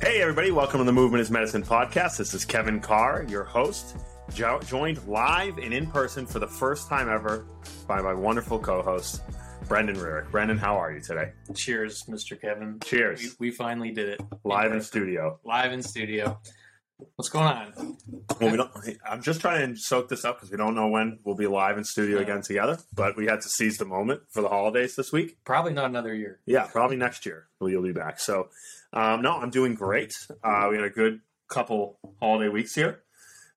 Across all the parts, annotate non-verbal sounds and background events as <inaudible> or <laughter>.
Hey, everybody, welcome to the Movement is Medicine podcast. This is Kevin Carr, your host, jo- joined live and in person for the first time ever by my wonderful co host, Brendon Rearick. Brendon, how are you today? Cheers, Mr. Kevin. Cheers. We, we finally did it. Live in studio. Live in studio. What's going on? Well, we don't, I'm just trying to soak this up because we don't know when we'll be live in studio again together, but we had to seize the moment for the holidays this week. Probably not another year. Yeah, probably next year we'll be back. So, um, no, I'm doing great. Uh, we had a good couple holiday weeks here.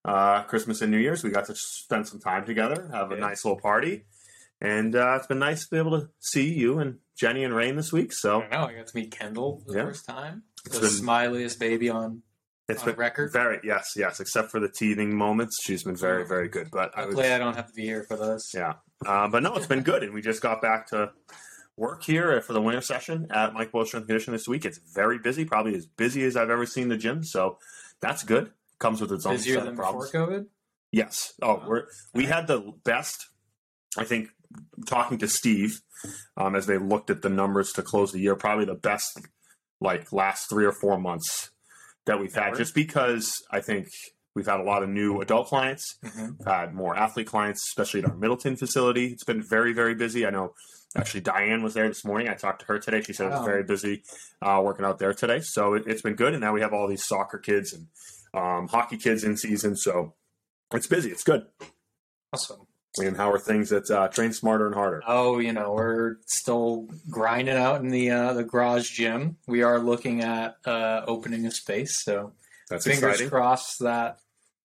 Uh, Christmas and New Year's, we got to spend some time together, have a Yeah. nice little party, and uh, it's been nice to be able to see you and Jenny and Rain this week. So don't know. I got to meet Kendall for the Yeah. first time. The been- smiliest baby on, it's been record. very yes, yes. Except for the teething moments, she's been very, very good. But I was, Hopefully, I don't have to be here for those. Yeah. Uh, but no, it's been good. And we just got back to work here for the winter session at Mike Boyle Strength and Conditioning this week. It's very busy, probably as busy as I've ever seen the gym. So that's good. Comes with its own Busier set of before problems. COVID. Yes. Oh, Wow. we're we had the best. I think talking to Steve um, as they looked at the numbers to close the year, probably the best like last three or four months that we've had. Just because I think we've had a lot of new adult clients. Mhm. We've had more athlete clients, especially at our Middleton facility. It's been very, very busy. I know actually Diane was there this morning. I talked to her today. She said it was very busy uh, working out there today. So it, it's been good. And now we have all these soccer kids and um, hockey kids in season. So it's busy. It's good. Awesome. And how are things that uh, train smarter and harder? Oh, you know, we're still grinding out in the uh, the garage gym. We are looking at uh, opening a space, so That's fingers exciting. crossed that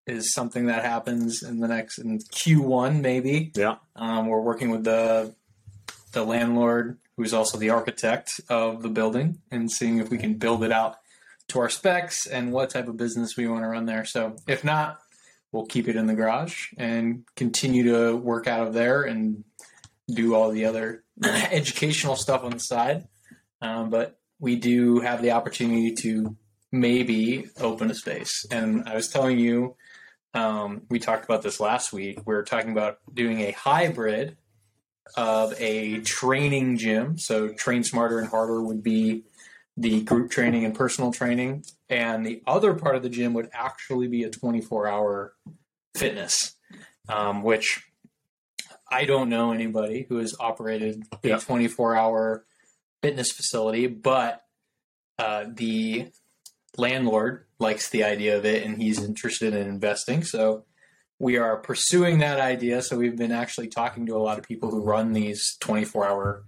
is something that happens in the next in Q1 maybe. Yeah. Um, we're working with the the landlord, who's also the architect of the building, and seeing if we can build it out to our specs and what type of business we want to run there. So if not, we'll keep it in the garage and continue to work out of there and do all the other <laughs> educational stuff on the side. Um, but we do have the opportunity to maybe open a space. And I was telling you, um, we talked about this last week. We are talking about doing a hybrid of a training gym. So, train smarter and harder would be the group training and personal training. And the other part of the gym would actually be a 24 hour fitness, um, which I don't know anybody who has operated a Yeah. 24 hour fitness facility, but uh, the landlord likes the idea of it and he's interested in investing. So we are pursuing that idea. So we've been actually talking to a lot of people who run these 24 hour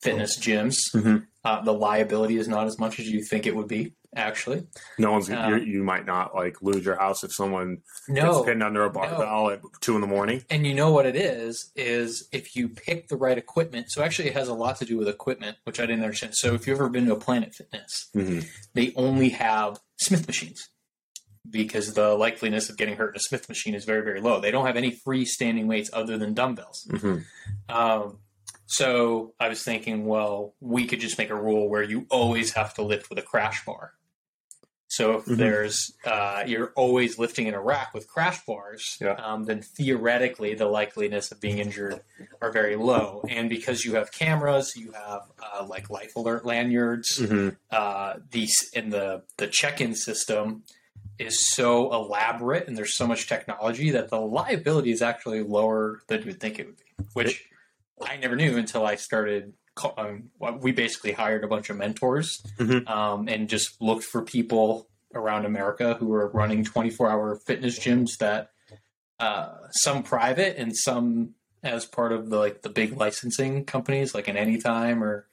fitness gyms. Mhm. Uh, the liability is not as much as you think it would be, actually. No one's Um, you you might not like lose your house if someone No. gets pinned under a barbell at two in the morning. And you know what it is, is if you pick the right equipment. So actually, it has a lot to do with equipment, which I didn't understand. So if you've ever been to a Planet Fitness, Mhm. they only have Smith machines because the likeliness of getting hurt in a Smith machine is very, very low. They don't have any freestanding weights other than dumbbells. Mhm. Um, so I was thinking, well, we could just make a rule where you always have to lift with a crash bar. So if Mhm. there's uh, you're always lifting in a rack with crash bars, Yeah. um, then theoretically the likeliness of being injured are very low. And because you have cameras, you have uh, like life alert lanyards. Mhm. Uh, these in the the check-in system is so elaborate and there's so much technology that the liability is actually lower than you would think it would be, which I never knew until I started. Um, we basically hired a bunch of mentors Mhm. um, and just looked for people around America who were running 24 hour fitness gyms that uh, some private and some as part of the like the big licensing companies like an Anytime or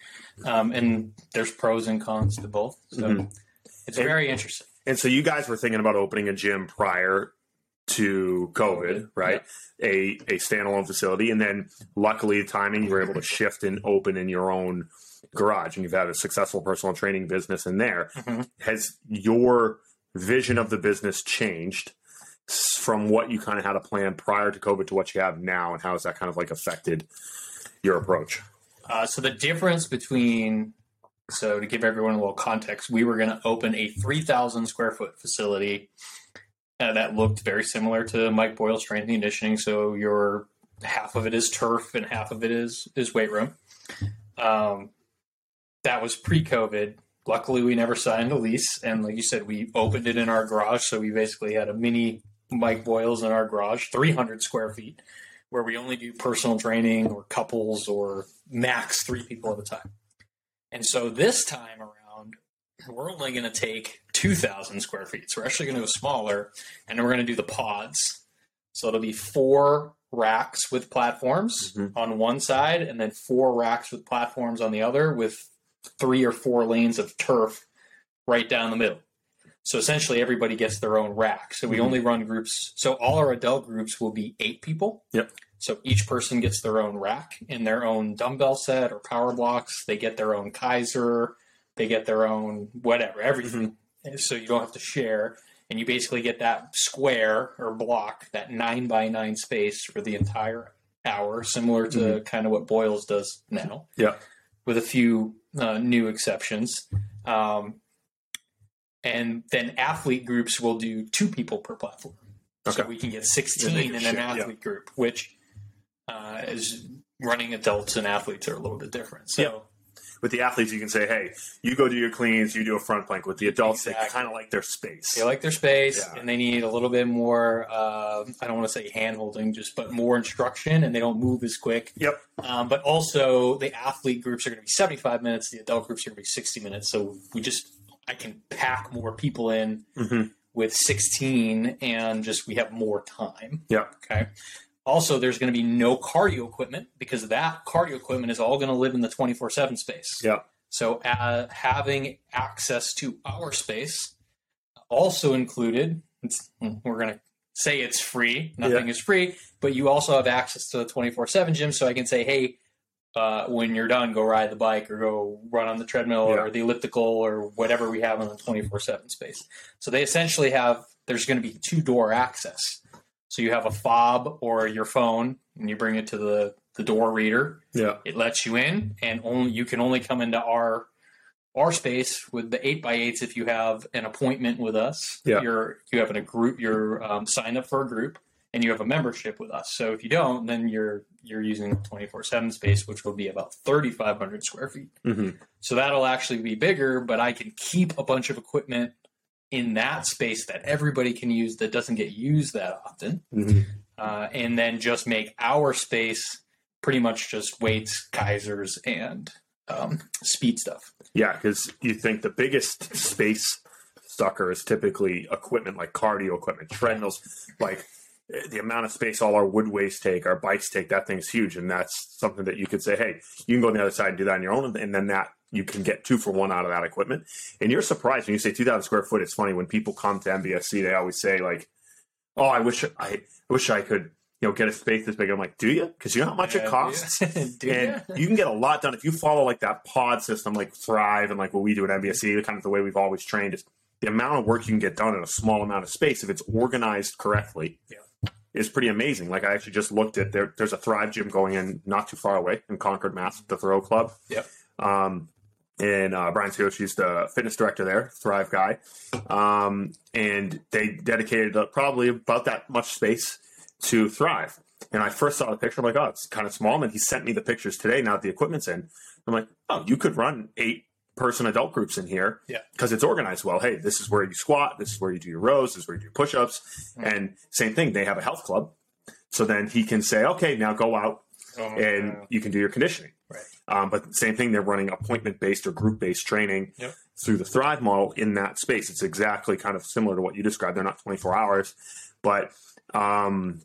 um, and there's pros and cons to both. So Mhm. it's And- very interesting. And so you guys were thinking about opening a gym prior to COVID, right? A a standalone facility, and then luckily the timing you were able to shift and open in your own garage, and you've had a successful personal training business in there. Mhm. Has your vision of the business changed from what you kind of had a plan prior to COVID to what you have now, and how has that kind of like affected your approach? Uh, so the difference between so to give everyone a little context, we were going to open a 3,000 square foot facility uh, that looked very similar to Mike Boyle strength and conditioning. So your half of it is turf and half of it is is weight room. Um, that was pre-COVID. luckily we never signed a lease, and like you said, we opened it in our garage, so we basically had a mini Mike Boyles in our garage, 300 square feet, where we only do personal training or couples or max three people at a time. And so this time around, we're only going to take 2,000 square feet. So we're actually going to go smaller, and then we're going to do the pods. So it'll be four racks with platforms Mhm. on one side, and then four racks with platforms on the other, with three or four lanes of turf right down the middle. So essentially, everybody gets their own rack. So we Mhm. only run groups. So all our adult groups will be eight people. Yep. So each person gets their own rack and their own dumbbell set or power blocks. They get their own Keiser. They get their own whatever, everything. So you don't have to share. And you basically get that square or block, that nine by nine space for the entire hour, similar to kind of what Boyles does now Yeah. with a few uh, new exceptions. Um, and then athlete groups will do two people per platform. So we can get 16 can in an share, yeah. athlete group, which uh, is running adults and athletes are a little bit different. So. With the athletes, you can say, "Hey, you go do your cleans, you do a front plank." With the adults, Exactly. they kind of like their space. they like their space Yeah. and they need a little bit more, uh, I don't want to say hand holding, just but more instruction and they don't move as quick. Yep. Um, but also, the athlete groups are going to be 75 minutes. The adult groups are going to be 60 minutes. So we just, I can pack more people in hmm with 16 and just we have more time. Yeah. Okay. Also, there's going to be no cardio equipment because that cardio equipment is all going to live in the 24 7 space. Yeah. So, uh, having access to our space also included, it's, we're going to say it's free. Nothing is free, but you also have access to the 24 7 gym. So I can say, hey, uh, when you're done, go ride the bike or go run on the treadmill Yeah. or the elliptical or whatever we have in the 24 7 space. So they essentially have, there's going to be two door access. So you have a fob or your phone and you bring it to the, the door reader. Yeah. it lets you in and only you can only come into our our space with the eight by eights if you have an appointment with us. Yeah. you're you have a group you're um, signed up for a group and you have a membership with us. So if you don't then you're you're using 24-7 space which will be about 3500 square feet. Hmm so that'll actually be bigger but i can keep a bunch of equipment in that space that everybody can use that doesn't get used that often hmm uh, and then just make our space pretty much just weights, Keisers, and um, speed stuff. Yeah, because you think the biggest space sucker is typically equipment like cardio equipment, treadmills, like the amount of space all our Woodways take, our bikes take, that thing's huge. And that's something that you could say, hey, you can go on the other side and do that on your own. And then that you can get two for one out of that equipment. And you're surprised when you say 2,000 square foot. It's funny when people come to MBSC, they always say, like, oh, I wish I, I wish I could. You know, get a space this big. I'm like, do you? Because you know how much it costs <laughs> and ya? you can get a lot done if you follow like that pod system, like Thrive, and like what we do at MBSC. Kind of the way we've always trained is the amount of work you can get done in a small amount of space if it's organized correctly. Yeah. Is pretty amazing. Like I actually just looked at there. There's a Thrive gym going in not too far away in Concord, Mass, the Thoreau Club. Yep. Um, and uh, Brian Siochi's the fitness director there, Thrive guy. Um, and they dedicated uh, probably about that much space to Thrive. And I first saw the picture, I'm like, oh, it's kind of small. And then he sent me the pictures today. Now that the equipment's in, I'm like, oh, you could run eight person adult groups in here Yeah. because it's organized well. Hey, this is where you squat. This is where you do your rows. This is where you do push ups. Mhm. And same thing, they have a health club. So then he can say, okay, now go out Oh, and yeah. you can do your conditioning. Um, but same thing, they're running appointment based or group based training Yep. through the Thrive model in that space. It's exactly kind of similar to what you described. They're not 24 hours, but um,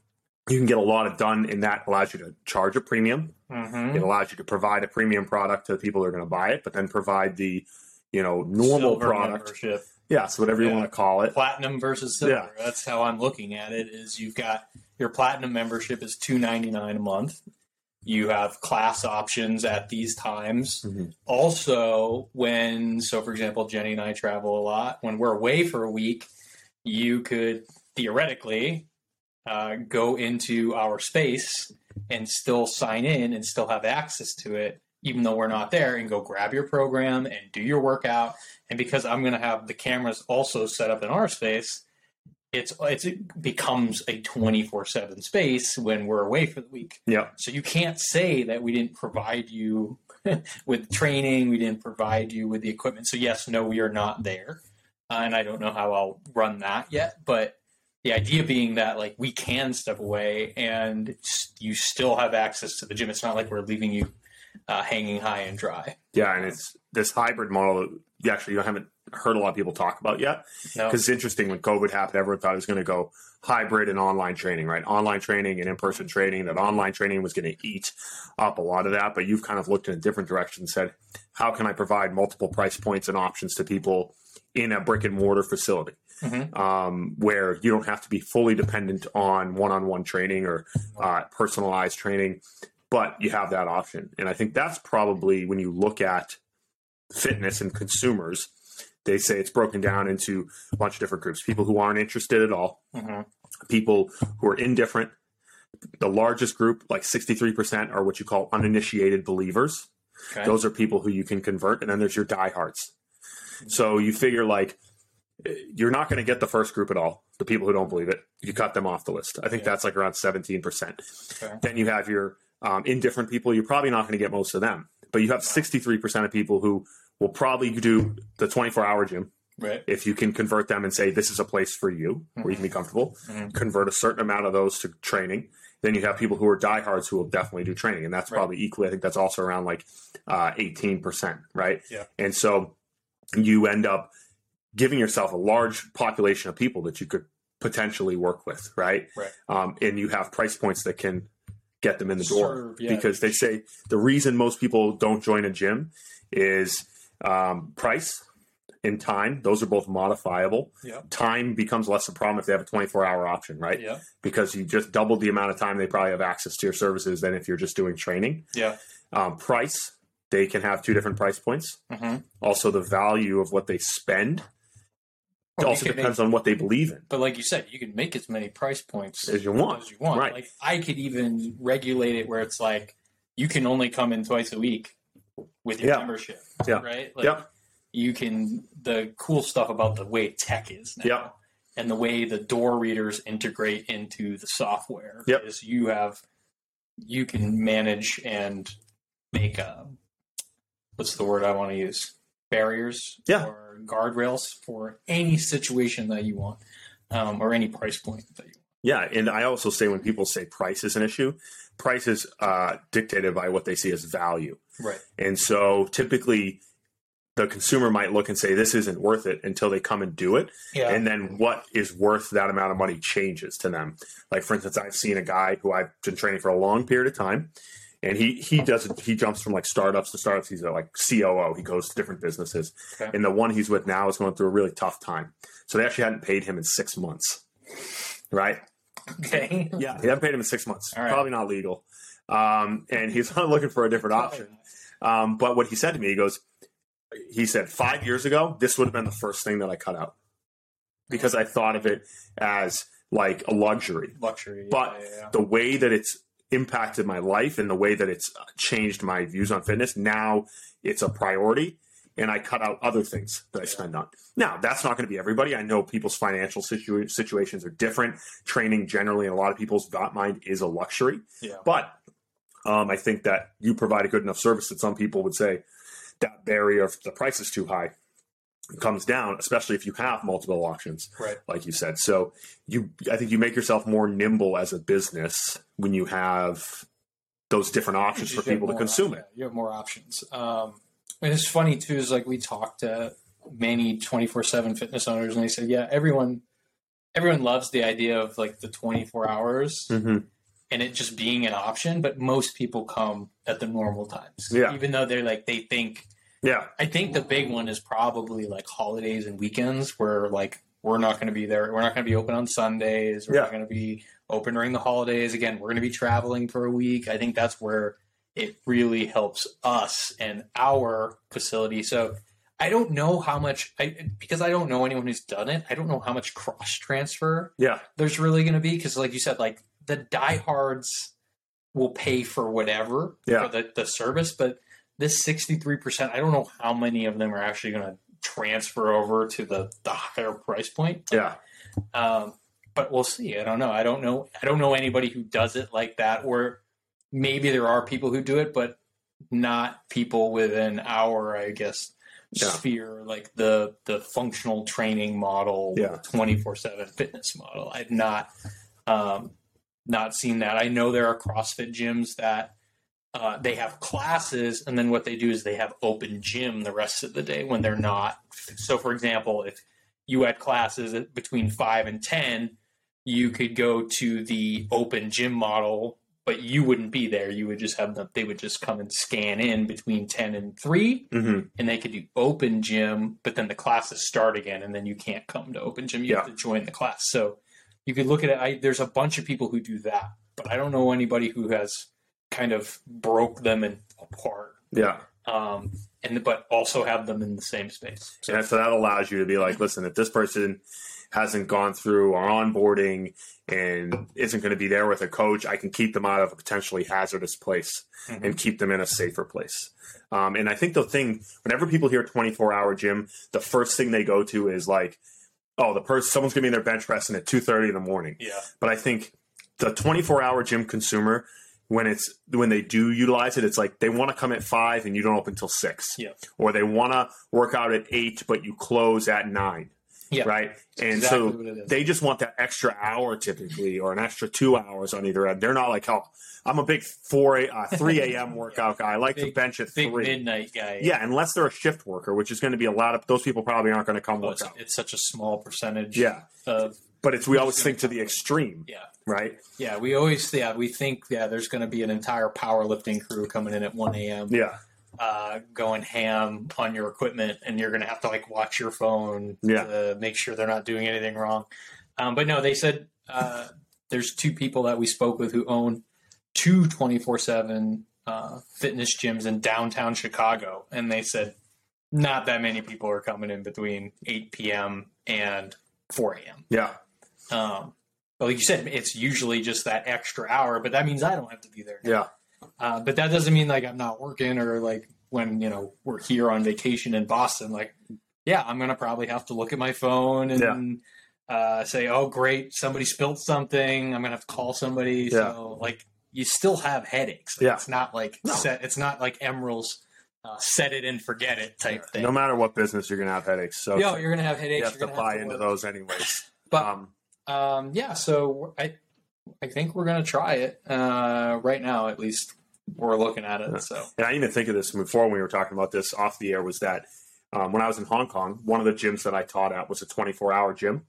you can get a lot of done in that. Allows you to charge a premium. Mhm. It allows you to provide a premium product to the people that are going to buy it, but then provide the you know normal Silver product. membership. Yeah, so whatever you want to call it. platinum versus silver. Yeah. That's how I'm looking at it. Is you've got your platinum membership is two ninety nine a month. You have class options at these times. Mhm. Also, when so for example, Jenny and I travel a lot. When we're away for a week, you could theoretically uh, go into our space and still sign in and still have access to it, even though we're not there, and go grab your program and do your workout. And because I'm going to have the cameras also set up in our space, it's it's it becomes a 24/7 space when we're away for the week. Yeah. So you can't say that we didn't provide you <laughs> with training, we didn't provide you with the equipment. So yes, no, we are not there, uh, and I don't know how I'll run that yet. But the idea being that like we can step away and you still have access to the gym. It's not like we're leaving you uh, hanging high and dry. Yeah, and it's this hybrid model. that You actually you haven't heard a lot of people talk about yet No, because it's interesting. When COVID happened, everyone thought it was going to go hybrid and online training, right? Online training and in-person training. That online training was going to eat up a lot of that. But you've kind of looked in a different direction and said, how can I provide multiple price points and options to people in a brick and mortar facility? Mhm. Um, where you don't have to be fully dependent on one-on-one training or uh, personalized training, but you have that option. And I think that's probably when you look at fitness and consumers, they say it's broken down into a bunch of different groups people who aren't interested at all, Mhm. people who are indifferent. The largest group, like 63%, are what you call uninitiated believers. Okay. Those are people who you can convert. And then there's your diehards. So you figure like you're not going to get the first group at all. The people who don't believe it, you cut them off the list. I think Yeah. that's like around 17%. Okay. Then you have your um, indifferent people. You're probably not going to get most of them. But you have 63% of people who will probably do the 24 hour gym right. if you can convert them and say this is a place for you where you can be comfortable Mhm. convert a certain amount of those to training then you have people who are diehards who will definitely do training and that's Right. probably equally i think that's also around like uh, 18% right Yeah. and so you end up giving yourself a large population of people that you could potentially work with right Right. um, and you have price points that can get them in the door Serve, yeah. because they say the reason most people don't join a gym is um, price and time. Those are both modifiable. Yeah. Time becomes less of a problem if they have a 24 hour option, right? Yeah. Because you just doubled the amount of time they probably have access to your services than if you're just doing training. Yeah. Um, price, they can have two different price points. hmm Also, the value of what they spend. It also depends on what they believe in. But like you said, you can make as many price points As you want. As you want. Right. Like I could even regulate it where it's like you can only come in twice a week with your Yeah. membership. Yeah. Right. Like, Yep. You can the cool stuff about the way tech is now. Yep. And the way the door readers integrate into the software Yep. is you have you can manage and make a what's the word I want to use barriers Yeah. or guardrails for any situation that you want um, or any price point that you want. Yeah, and I also say when people say price is an issue, price is uh, dictated by what they see as value. Right. And so typically the consumer might look and say this isn't worth it until they come and do it. Yeah. And then what is worth that amount of money changes to them. Like for instance, I've seen a guy who I've been training for a long period of time. And he he does he jumps from like startups to startups. He's a like COO. He goes to different businesses. Okay. And the one he's with now is going through a really tough time. So they actually hadn't paid him in six months. Right? okay. Yeah, they haven't paid him in six months. Right. Probably not legal. Um, and he's <laughs> looking for a different option. Um, but what he said to me, he goes, he said, five years ago, this would have been the first thing that I cut out because I thought of it as like a luxury. Luxury. But yeah, yeah, yeah. The way that it's impacted my life and the way that it's changed my views on fitness, now it's a priority. And I cut out other things that I spend on. Now, that's not going to be everybody. I know people's financial situa- situations are different. Training generally, in a lot of people's mind, is a luxury. yeah. But um, I think that you provide a good enough service that some people would say that barrier of the price is too high comes down, especially if you have multiple options, Right. like you said. So you, I think you make yourself more nimble as a business when you have those different options for people to consume op- it. You have more options. Um, and it's funny too. Is like we talked to many twenty four seven fitness owners, and they said, yeah, everyone, everyone loves the idea of like the twenty four hours Mm-hmm. and it just being an option. But most people come at the normal times. Yeah. Even though they're like they think. Yeah, I think the big one is probably like holidays and weekends where like we're not going to be there. We're not going to be open on Sundays. We're Yeah. not going to be open during the holidays. Again, we're going to be traveling for a week. I think that's where it really helps us and our facility. So I don't know how much I because I don't know anyone who's done it. I don't know how much cross transfer yeah, there's really going to be because, like you said, like the diehards will pay for whatever Yeah. for the, the service, but this 63%, I don't know how many of them are actually going to transfer over to the the higher price point. Yeah. Um, but we'll see. I don't know. I don't know. I don't know anybody who does it like that. Or maybe there are people who do it, but not people within our, I guess, Yeah. sphere, like the the functional training model, twenty four seven fitness model. I've not um, not seen that. I know there are CrossFit gyms that. Uh, they have classes, and then what they do is they have open gym the rest of the day when they're not. So, for example, if you had classes at between five and ten, you could go to the open gym model, but you wouldn't be there. You would just have them. They would just come and scan in between ten and three, hmm and they could do open gym. But then the classes start again, and then you can't come to open gym. You have to join the class. So you could look at it. I, there's a bunch of people who do that, but I don't know anybody who has kind of broke them in apart. Yeah. Um, and but also have them in the same space. So, And so that allows you to be like, listen, if this person hasn't gone through our onboarding and isn't going to be there with a coach, I can keep them out of a potentially hazardous place Mhm. and keep them in a safer place. Um, and I think the thing, whenever people hear 24 hour gym, the first thing they go to is like, oh, the person, someone's going to be in their bench pressing at 2.30 in the morning. yeah, But I think the 24 hour gym consumer, when it's when they do utilize it, it's like they want to come at five and you don't open until six. Yeah. Or they want to work out at eight, but you close at nine. Yeah. Right. And exactly so what it is. they just want that extra hour typically, or an extra two hours on either end. They're not like, oh, I'm a big four a uh, three <laughs> a.m. workout guy. I like to bench at big three. midnight guy. Yeah, unless they're a shift worker, which is going to be a lot of those people probably aren't going to come Oh, work it's, out. it's such a small percentage. Yeah, Of but it's we always think to the extreme, yeah. right? Yeah. We always yeah we think yeah there's going to be an entire powerlifting crew coming in at one a.m. Yeah, Uh, going ham on your equipment, and you're going to have to like watch your phone Yeah. to make sure they're not doing anything wrong. Um, but no, they said uh, there's two people that we spoke with who own two 24 seven uh, fitness gyms in downtown Chicago, and they said not that many people are coming in between 8 p.m. and 4 a.m. yeah, Um, but like you said, it's usually just that extra hour, but that means I don't have to be there. yeah, Uh, but that doesn't mean like I'm not working or like when, you know, we're here on vacation in Boston, like, yeah, I'm going to probably have to look at my phone and uh, say, oh, great, somebody spilled something. I'm going to have to call somebody. Yeah. So, like, you still have headaches. Like, Yeah. It's not like No. set, it's not like Emerald's uh, set it and forget it type thing. No matter what business, you're going to have headaches. So Yo, you're going to have you headaches. have you're gonna buy to into work. those anyways. But um, Um, yeah, so I I think we're gonna try it uh, right now. At least we're looking at it. So and I even think of this before when we were talking about this off the air was that um, when I was in Hong Kong, one of the gyms that I taught at was a 24 hour gym.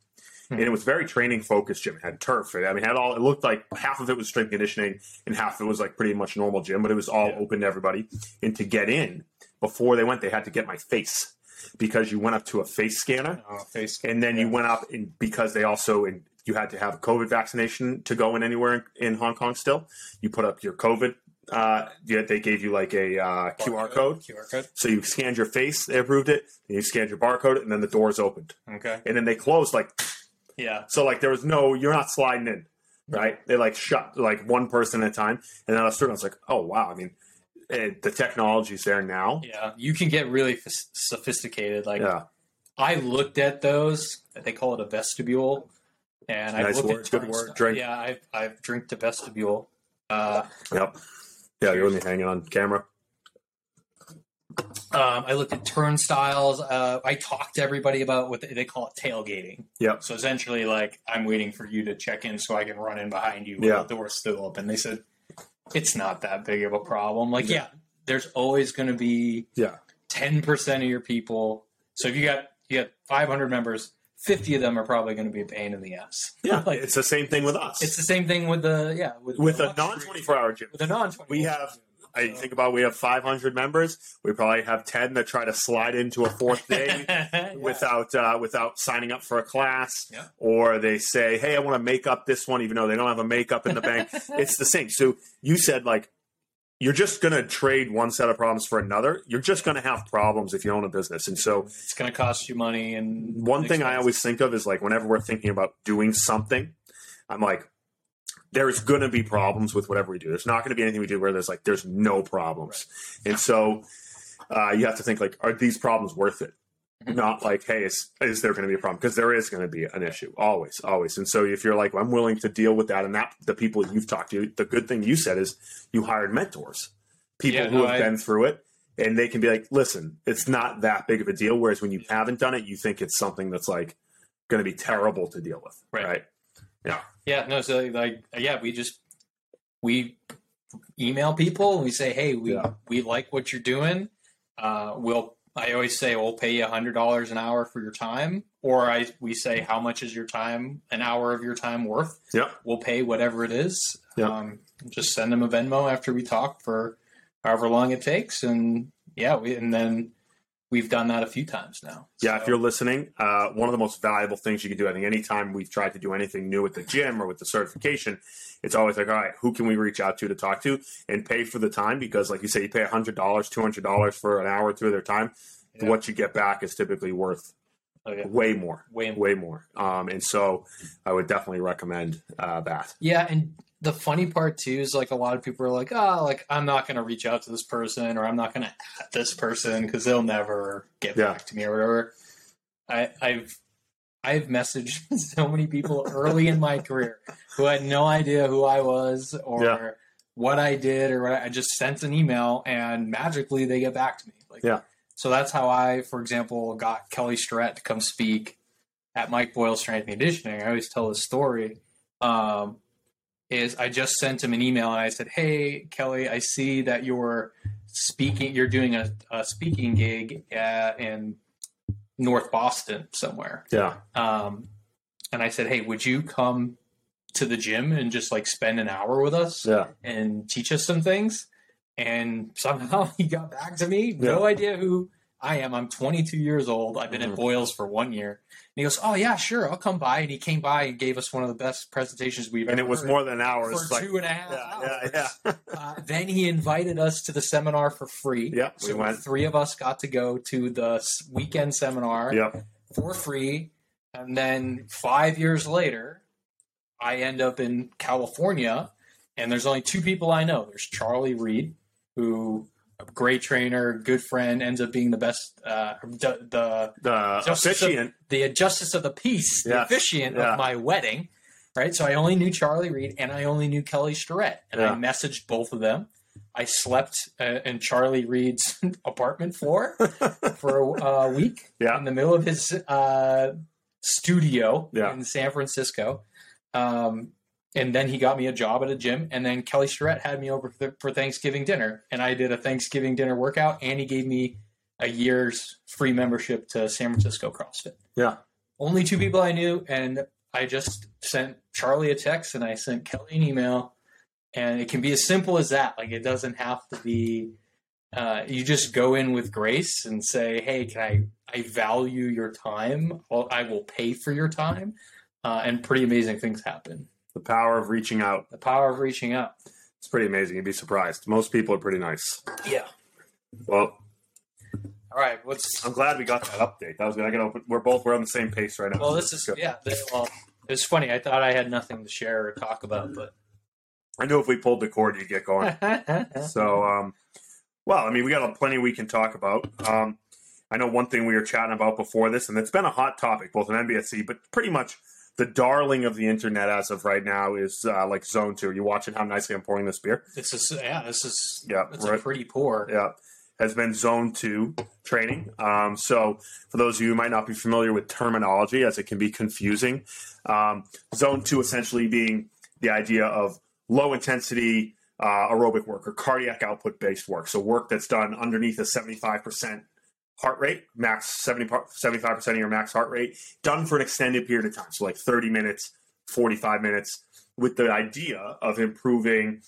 Hmm. And it was very training focused gym. It had turf. I mean, it had all. It looked like half of it was strength conditioning, and half of it was like pretty much normal gym. But it was all Yeah. open to everybody. And to get in before they went, they had to get my face because you went up to a face scanner, uh, face and then you went up and because they also and you had to have a COVID vaccination to go in anywhere in, in Hong Kong. Still, you put up your COVID. Uh, yeah, they gave you like a uh, QR code. QR code. So you scanned your face, they approved it, and you scanned your barcode, and then the doors opened. Okay. And then they closed like Yeah. so like there was no you're not sliding in. Right? They like shut like one person at a time. And then I was starting, I was like, oh wow, I mean eh, the technology's there now. Yeah. You can get really f- sophisticated. Like Yeah. I looked at those. They call it a vestibule, and I Nice looked word, at good word, drink. Yeah, I've I've drinked the vestibule. Uh, Yep. Yeah, you're me hanging on camera. Um, I looked at turnstiles. Uh, I talked to everybody about what they, they call it tailgating. Yep. So essentially, like I'm waiting for you to check in so I can run in behind you Yeah. the door's still open. They said it's not that big of a problem. Like, Yeah. yeah, there's always going to be Yeah. 10 percent of your people. So if you got you got 500 members, 50 of them are probably going to be a pain in the ass. <laughs> Yeah. like it's the same thing with us. it's the same thing with the yeah with, with a non 24 hour gym. with a non We have I think about we have 500 members. We probably have 10 that try to slide into a fourth day <laughs> without uh, without signing up for a class, Yeah. or they say, "Hey, I want to make up this one," even though they don't have a makeup in the bank. <laughs> it's the same. So you said like you're just going to trade one set of problems for another. You're just going to have problems if you own a business, and so it's going to cost you money and one thing I always think of is like whenever we're thinking about doing something, I'm like, there's going to be problems with whatever we do. There's not going to be anything we do where there's like there's no problems, and so uh, you have to think like, are these problems worth it? Not like, hey, is, is there going to be a problem? Because there is going to be an issue, always, always. And so if you're like, I'm willing to deal with that, and that the people you've talked to, the good thing you said is you hired mentors, people Yeah, who no, have I- been through it, and they can be like, listen, it's not that big of a deal. Whereas when you haven't done it, you think it's something that's like going to be terrible to deal with, Right. right? Yeah, no, so like yeah, we just we email people and we say, hey, we Yeah. we like what you're doing. Uh, we'll I always say we'll pay you hundred dollars an hour for your time, or I we say how much is your time, an hour of your time worth. Yep. We'll pay whatever it is. Um, just send them a Venmo after we talk for however long it takes, and yeah, we and then we've done that a few times now. Yeah, So- if you're listening, uh, one of the most valuable things you can do, I think, anytime we've tried to do anything new at the gym or with the certification, it's always like, all right, who can we reach out to to talk to and pay for the time? Because, like you say, you pay $100, $200 for an hour or two of their time. Yeah. What you get back is typically worth Oh, yeah. way more, way more. way more. Um, and so I would definitely recommend uh, that. Yeah, and the funny part too is like a lot of people are like, oh, like I'm not going to reach out to this person or I'm not going to add this person because they'll never get Yeah. back to me or whatever. I, I've I've messaged <laughs> so many people early in my career who had no idea who I was or Yeah. what I did or what I, I just sent an email and magically they get back to me. Like, Yeah. So that's how I, for example, got Kelly Starrett to come speak at Mike Boyle Strength and Conditioning. I always tell this story. Um, is I just sent him an email and I said, "Hey Kelly, I see that you're speaking. You're doing a, a speaking gig uh, in North Boston somewhere." Yeah. Um, and I said, "Hey, would you come to the gym and just like spend an hour with us Yeah. and teach us some things?" And somehow <laughs> he got back to me. No idea who I am. I'm 22 years old. I've been Mhm. at Boyles for one year. And he goes, "Oh yeah, sure, I'll come by." And he came by and gave us one of the best presentations we've And ever it was more than an hour. for like, two and a half yeah, hours. yeah, yeah. <laughs> Uh, then he invited us to the seminar for free. Yeah, we so went. three of us got to go to the weekend seminar Yep. for free. And then five years later, I end up in California, and there's only two people I know. There's Charlie Reed, who great trainer, good friend, ends up being the best, uh, the, the The Justice of- the justice of the peace, the officiant yeah. of my wedding. Right. So I only knew Charlie Reed and I only knew Kelly Starrett. And I messaged both of them. I slept uh, in Charlie Reed's <laughs> apartment floor <laughs> for a uh, week Yeah. in the middle of his uh, studio Yeah. in San Francisco. Um, and then he got me a job at a gym. And then Kelly Starrett had me over for, for Thanksgiving dinner. And I did a Thanksgiving dinner workout. And he gave me a year's free membership to San Francisco CrossFit. Yeah. Only two people I knew. And I just sent Charlie a text and I sent Kelly an email. And it can be as simple as that. Like it doesn't have to be. Uh, you just go in with grace and say, "Hey, can I? I value your time. I will pay for your time." Uh, and pretty amazing things happen. The power of reaching out. The power of reaching out. It's pretty amazing. You'd be surprised. Most people are pretty nice. Yeah. Well, All right. What's I'm glad we got that update. That was good. I can open. We're both we're on the same pace right now. well? This is good. yeah. This, well, it's funny. I thought I had nothing to share or talk about, but I knew if we pulled the cord, you'd get going. <laughs> so, um, well, I mean, we got plenty we can talk about. Um, I know one thing we were chatting about before this, and it's been a hot topic both in MBSC, but pretty much the darling of the internet as of right now is uh, like Zone Two. Are You watching how nicely I'm pouring this beer? this is yeah. This is Yeah, It's right. a pretty poor. yeah, has been Zone 2 training. Um, so, for those of you who might not be familiar with terminology, as it can be confusing, um, Zone 2 essentially being the idea of low intensity uh, aerobic work or cardiac output based work. So, work that's done underneath a 75% heart rate, max 70, 75% of your max heart rate, done for an extended period of time. So, like 30 minutes, 45 minutes, with the idea of improving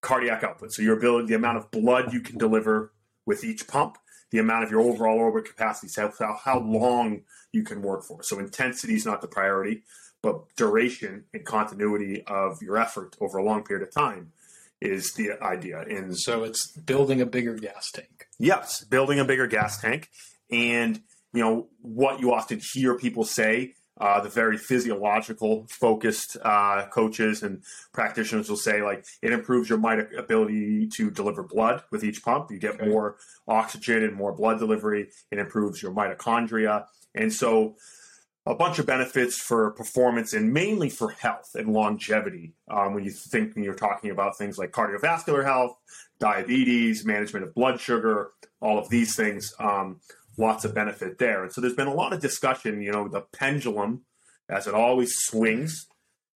cardiac output. So, your ability, the amount of blood you can deliver with each pump, the amount of your overall aerobic capacity, so how, how long you can work for. So, intensity is not the priority, but duration and continuity of your effort over a long period of time is the idea. And So it's building a bigger gas tank. Yes, building a bigger gas tank, and you know what you often hear people say uh, the very physiological focused uh, coaches and practitioners will say like it improves your mit- ability to deliver blood with each pump. You get Okay. more oxygen and more blood delivery. It improves your mitochondria, and so a bunch of benefits for performance and mainly for health and longevity. Um, when you think when you're talking about things like cardiovascular health, diabetes, management of blood sugar, all of these things, um, lots of benefit there. And so there's been a lot of discussion. You know, the pendulum, as it always swings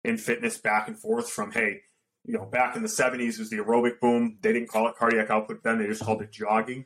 in fitness back and forth from hey. You know, back in the '70s was the aerobic boom. They didn't call it cardiac output then; they just called it jogging.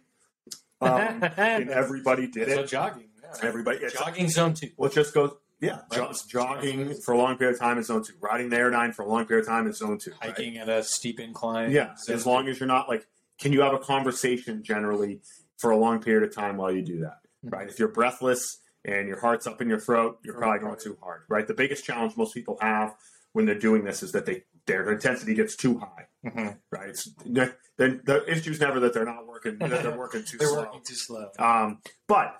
Um, <laughs> and everybody did so it. jogging. Yeah. Everybody, it's, Jogging zone two. well, it just goes, yeah, jo- Right. jogging for a long period of time is zone two. Riding the Airdyne for a long period of time is zone two. right? Hiking at a steep incline. Yeah, zone as long as you're not like, can you have a conversation generally for a long period of time while you do that? two. Right? If you're breathless and your heart's up in your throat, you're probably going too hard. Right? The biggest challenge most people have when they're doing this is that they their intensity gets too high. Mhm. Right? It's, they're, they're, the issue's never that they're not working, that they're working too <laughs> They're slow. working too slow. Um, but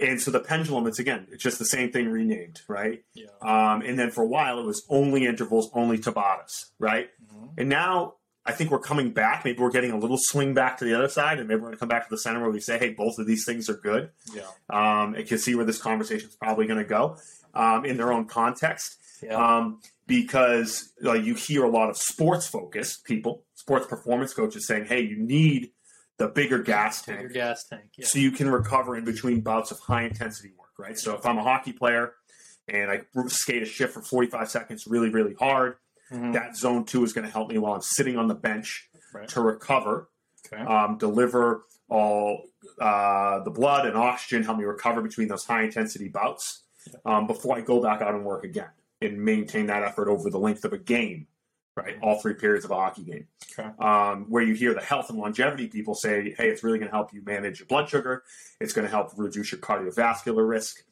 and so the pendulum, it's again, it's just the same thing renamed, right? Yeah. Um, and then for a while, it was only intervals, only Tabatas, right? Mhm. And now I think we're coming back. Maybe we're getting a little swing back to the other side, and maybe we're going to come back to the center where we say, "Hey, both of these things are good." Yeah. Um, and can see where this conversation is probably going to go um, in their own context, Yeah. um, because like you hear a lot of sports focused people, sports performance coaches saying, "Hey, you need the bigger gas tank." Bigger gas tank. Yeah. so you can recover in between bouts of high intensity work, right? So if I'm a hockey player and I skate a shift for 45 seconds really, really hard, Mhm. that zone two is going to help me while I'm sitting on the bench Right. to recover, Okay. um, deliver all uh, the blood and oxygen, help me recover between those high intensity bouts um, before I go back out and work again and maintain that effort over the length of a game, right? All three periods of a hockey game Okay. um, where you hear the health and longevity people say, hey, it's really going to help you manage your blood sugar. It's going to help reduce your cardiovascular risk.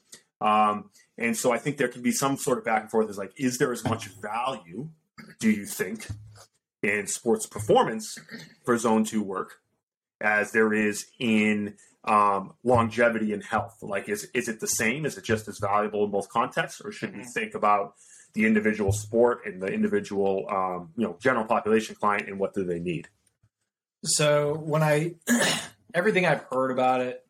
Um, and so I think there can be some sort of back and forth is like, is there as much value, do you think, in sports performance for zone two work as there is in um, longevity and health? Like, is, is it the same? Is it just as valuable in both contexts? Or should we Mhm. think about the individual sport and the individual, um, you know, general population client and what do they need? So when I <clears throat> everything I've heard about it,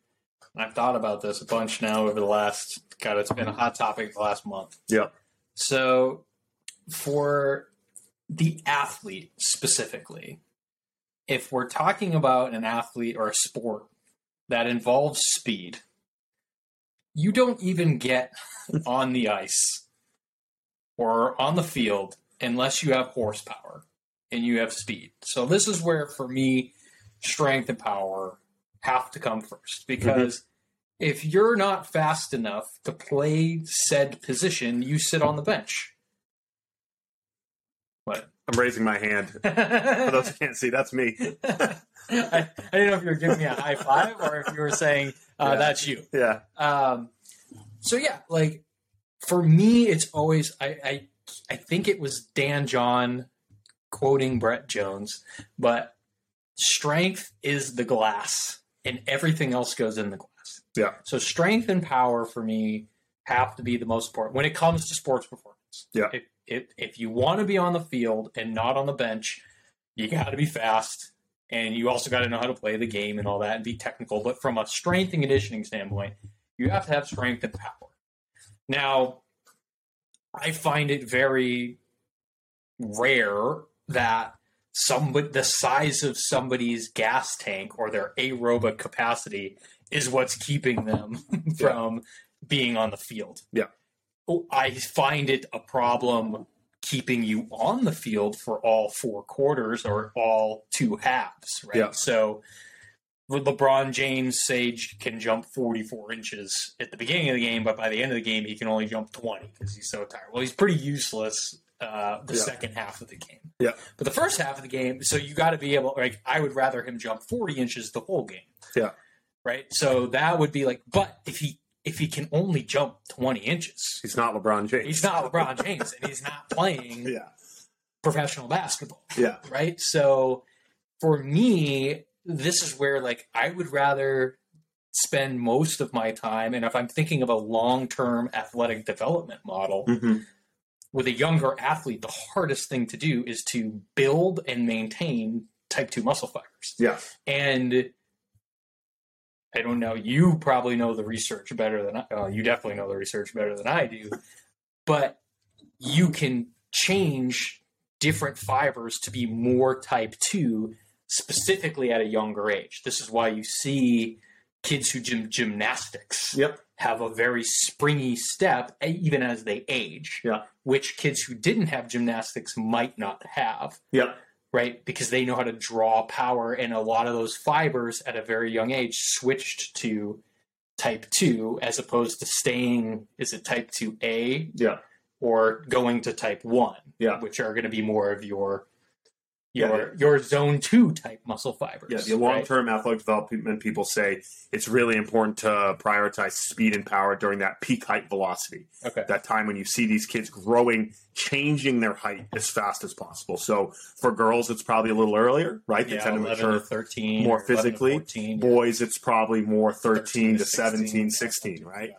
I've thought about this a bunch now over the last God, it's been a hot topic the last month. Yeah. So for the athlete specifically, if we're talking about an athlete or a sport that involves speed, you don't even get <laughs> on the ice or on the field unless you have horsepower and you have speed. So this is where for me strength and power have to come first because if you're not fast enough to play said position, you sit on the bench. What? I'm raising my hand. <laughs> For those who can't see, that's me. <laughs> I, I didn't know if you were giving me a high five or if you were saying uh, Yeah. that's you. Yeah. Um, so yeah, like for me, it's always I, I I think it was Dan John quoting Brett Jones, but strength is the glass, and everything else goes in the glass. Yeah. So strength and power for me have to be the most important when it comes to sports performance. Yeah. If if, if you want to be on the field and not on the bench, you got to be fast. And you also got to know how to play the game and all that and be technical. But from a strength and conditioning standpoint, you have to have strength and power. Now, I find it very rare that somebody the size of somebody's gas tank or their aerobic capacity is what's keeping them <laughs> from being on the field. Yeah. Oh, I find it a problem keeping you on the field for all four quarters or all two halves, right? Yeah. So LeBron James, Sage can jump 44 inches at the beginning of the game, but by the end of the game, he can only jump 20 because he's so tired. Well, he's pretty useless uh, the Yeah. second half of the game. Yeah. But the first half of the game, so you got to be able, like, I would rather him jump 40 inches the whole game. Yeah. Right. So that would be like, but if he if he can only jump 20 inches, He's not LeBron James. he's not LeBron James, and he's not playing <laughs> Yeah. professional basketball Yeah. right? So for me, this is where like I would rather spend most of my time, and if I'm thinking of a long term athletic development model, Mhm. with a younger athlete, the hardest thing to do is to build and maintain type 2 muscle fibers. Yeah. And I don't know, you probably know the research better than I, uh, you definitely know the research better than I do, but you can change different fibers to be more type 2 specifically at a younger age. This is why you see kids who gym gymnastics Yep. have a very springy step even as they age. Yeah. Which kids who didn't have gymnastics might not have, Yep. right? Because they know how to draw power and a lot of those fibers at a very young age switched to type 2 as opposed to staying is it type 2A Yeah. or going to type 1, Yeah. which are going to be more of your your your zone 2 type muscle fibers. Yeah, the long term athletic development people say it's really important to prioritize speed and power during that peak height velocity. Okay. That time when you see these kids growing, changing their height as fast as possible. So for girls, it's probably a little earlier, right? They Yeah, tend to mature to 13 more or 11 to physically. 14, Boys, it's probably more 13, to 16, 17, 16, right?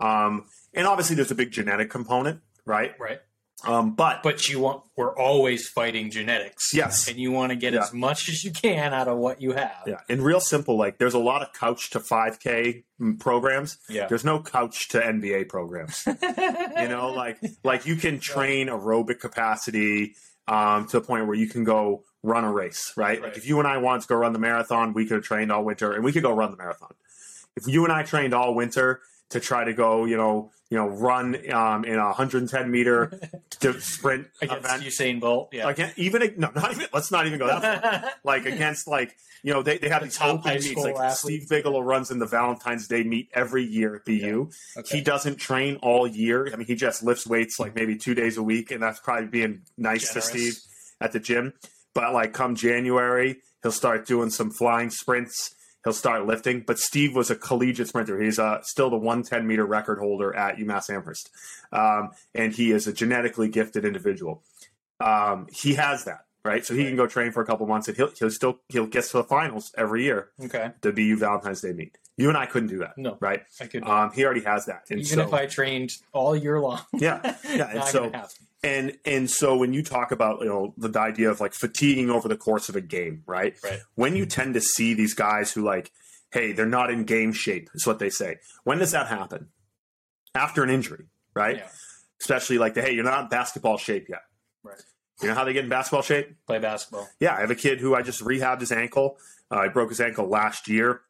Um, and obviously, there's a big genetic component, right? Right. Um, but But you want we're always fighting genetics. Yes. And you want to get Yeah. as much as you can out of what you have. yeah, and real simple, like there's a lot of couch to 5K programs. Yeah. There's no couch to NBA programs. <laughs> you know like like you can train aerobic capacity um, to a point where you can go run a race right? like if you and i wanted to go run the marathon we could have trained all winter and we could go run the marathon if you and i trained all winter to try to go you know you know run um, in a 110 meter <laughs> sprint Against event Usain Bolt. Yeah. again even no not even let's not even go that far <laughs> like against like you know they, they have The these top open meets like athletes. Steve Bigelow runs in the Valentine's Day meet every year at BU. Okay. He doesn't train all year. I mean, he just lifts weights like maybe two days a week, and that's probably being nice Generous. to Steve at the gym. But like come January, he'll start doing some flying sprints. He'll start lifting. But Steve was a collegiate sprinter. He's uh, still the 110 meter record holder at UMass Amherst, um, and he is a genetically gifted individual. Um, he has that. Right, so he can go train for a couple months, and he'll he'll still he'll get to the finals every year, Okay. the BU Valentine's Day meet. You and I couldn't do that, No. right? I could Um, he already has that, and even so, if I trained all year long. <laughs> yeah, yeah, and so and and so when you talk about you know the idea of like fatiguing over the course of a game, right? Right. When you tend to see these guys who like, hey, they're not in game shape, is what they say. When does that happen? After an injury, right? Yeah. Especially like the hey, you're not in basketball shape yet. Right. You know how they get in basketball shape? Play basketball. Yeah, I have a kid who I just rehabbed his ankle. Uh, I broke his ankle last year.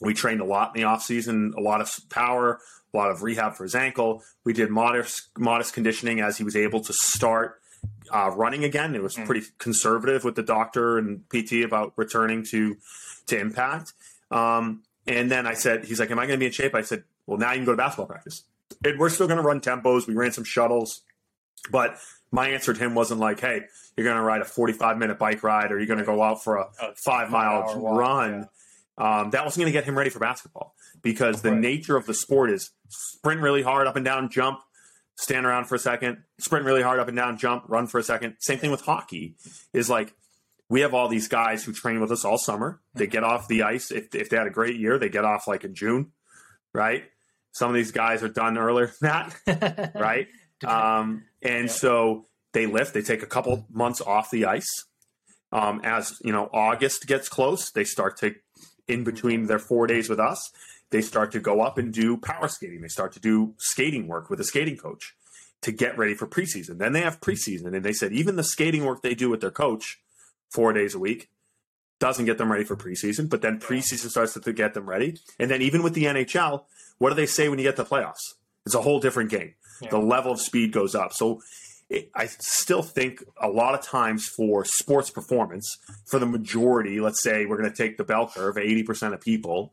We trained a lot in the off season, a lot of power, a lot of rehab for his ankle. We did modest modest conditioning as he was able to start uh, running again. It was Mm. pretty conservative with the doctor and PT about returning to to impact. Um, and then I said, he's like, "Am I going to be in shape?" I said, "Well, now you can go to basketball practice." And we're still going to run tempos. We ran some shuttles, but my answer to him wasn't like, "Hey, you're going to ride a 45 minute bike ride, or you're going to go out for a A five mile run." Um, that wasn't going to get him ready for basketball because the Right. nature of the sport is sprint really hard up and down, jump, stand around for a second, sprint really hard up and down, jump, run for a second. Same thing with hockey is like we have all these guys who train with us all summer. They Mm-hmm. get off the ice. If, if they had a great year, they get off like in June, right? Some of these guys are done earlier than that, <laughs> right? Um, and Yeah. so they lift. They take a couple months off the ice. Um, as you know, August gets close, they start to in between their four days with us. They start to go up and do power skating. They start to do skating work with a skating coach to get ready for preseason. Then they have preseason, and they said even the skating work they do with their coach four days a week doesn't get them ready for preseason. But then preseason starts to get them ready, and then even with the NHL, what do they say when you get to the playoffs? It's a whole different game. Yeah. The level of speed goes up. So it, I still think a lot of times for sports performance, for the majority, let's say we're going to take the bell curve, 80% of people,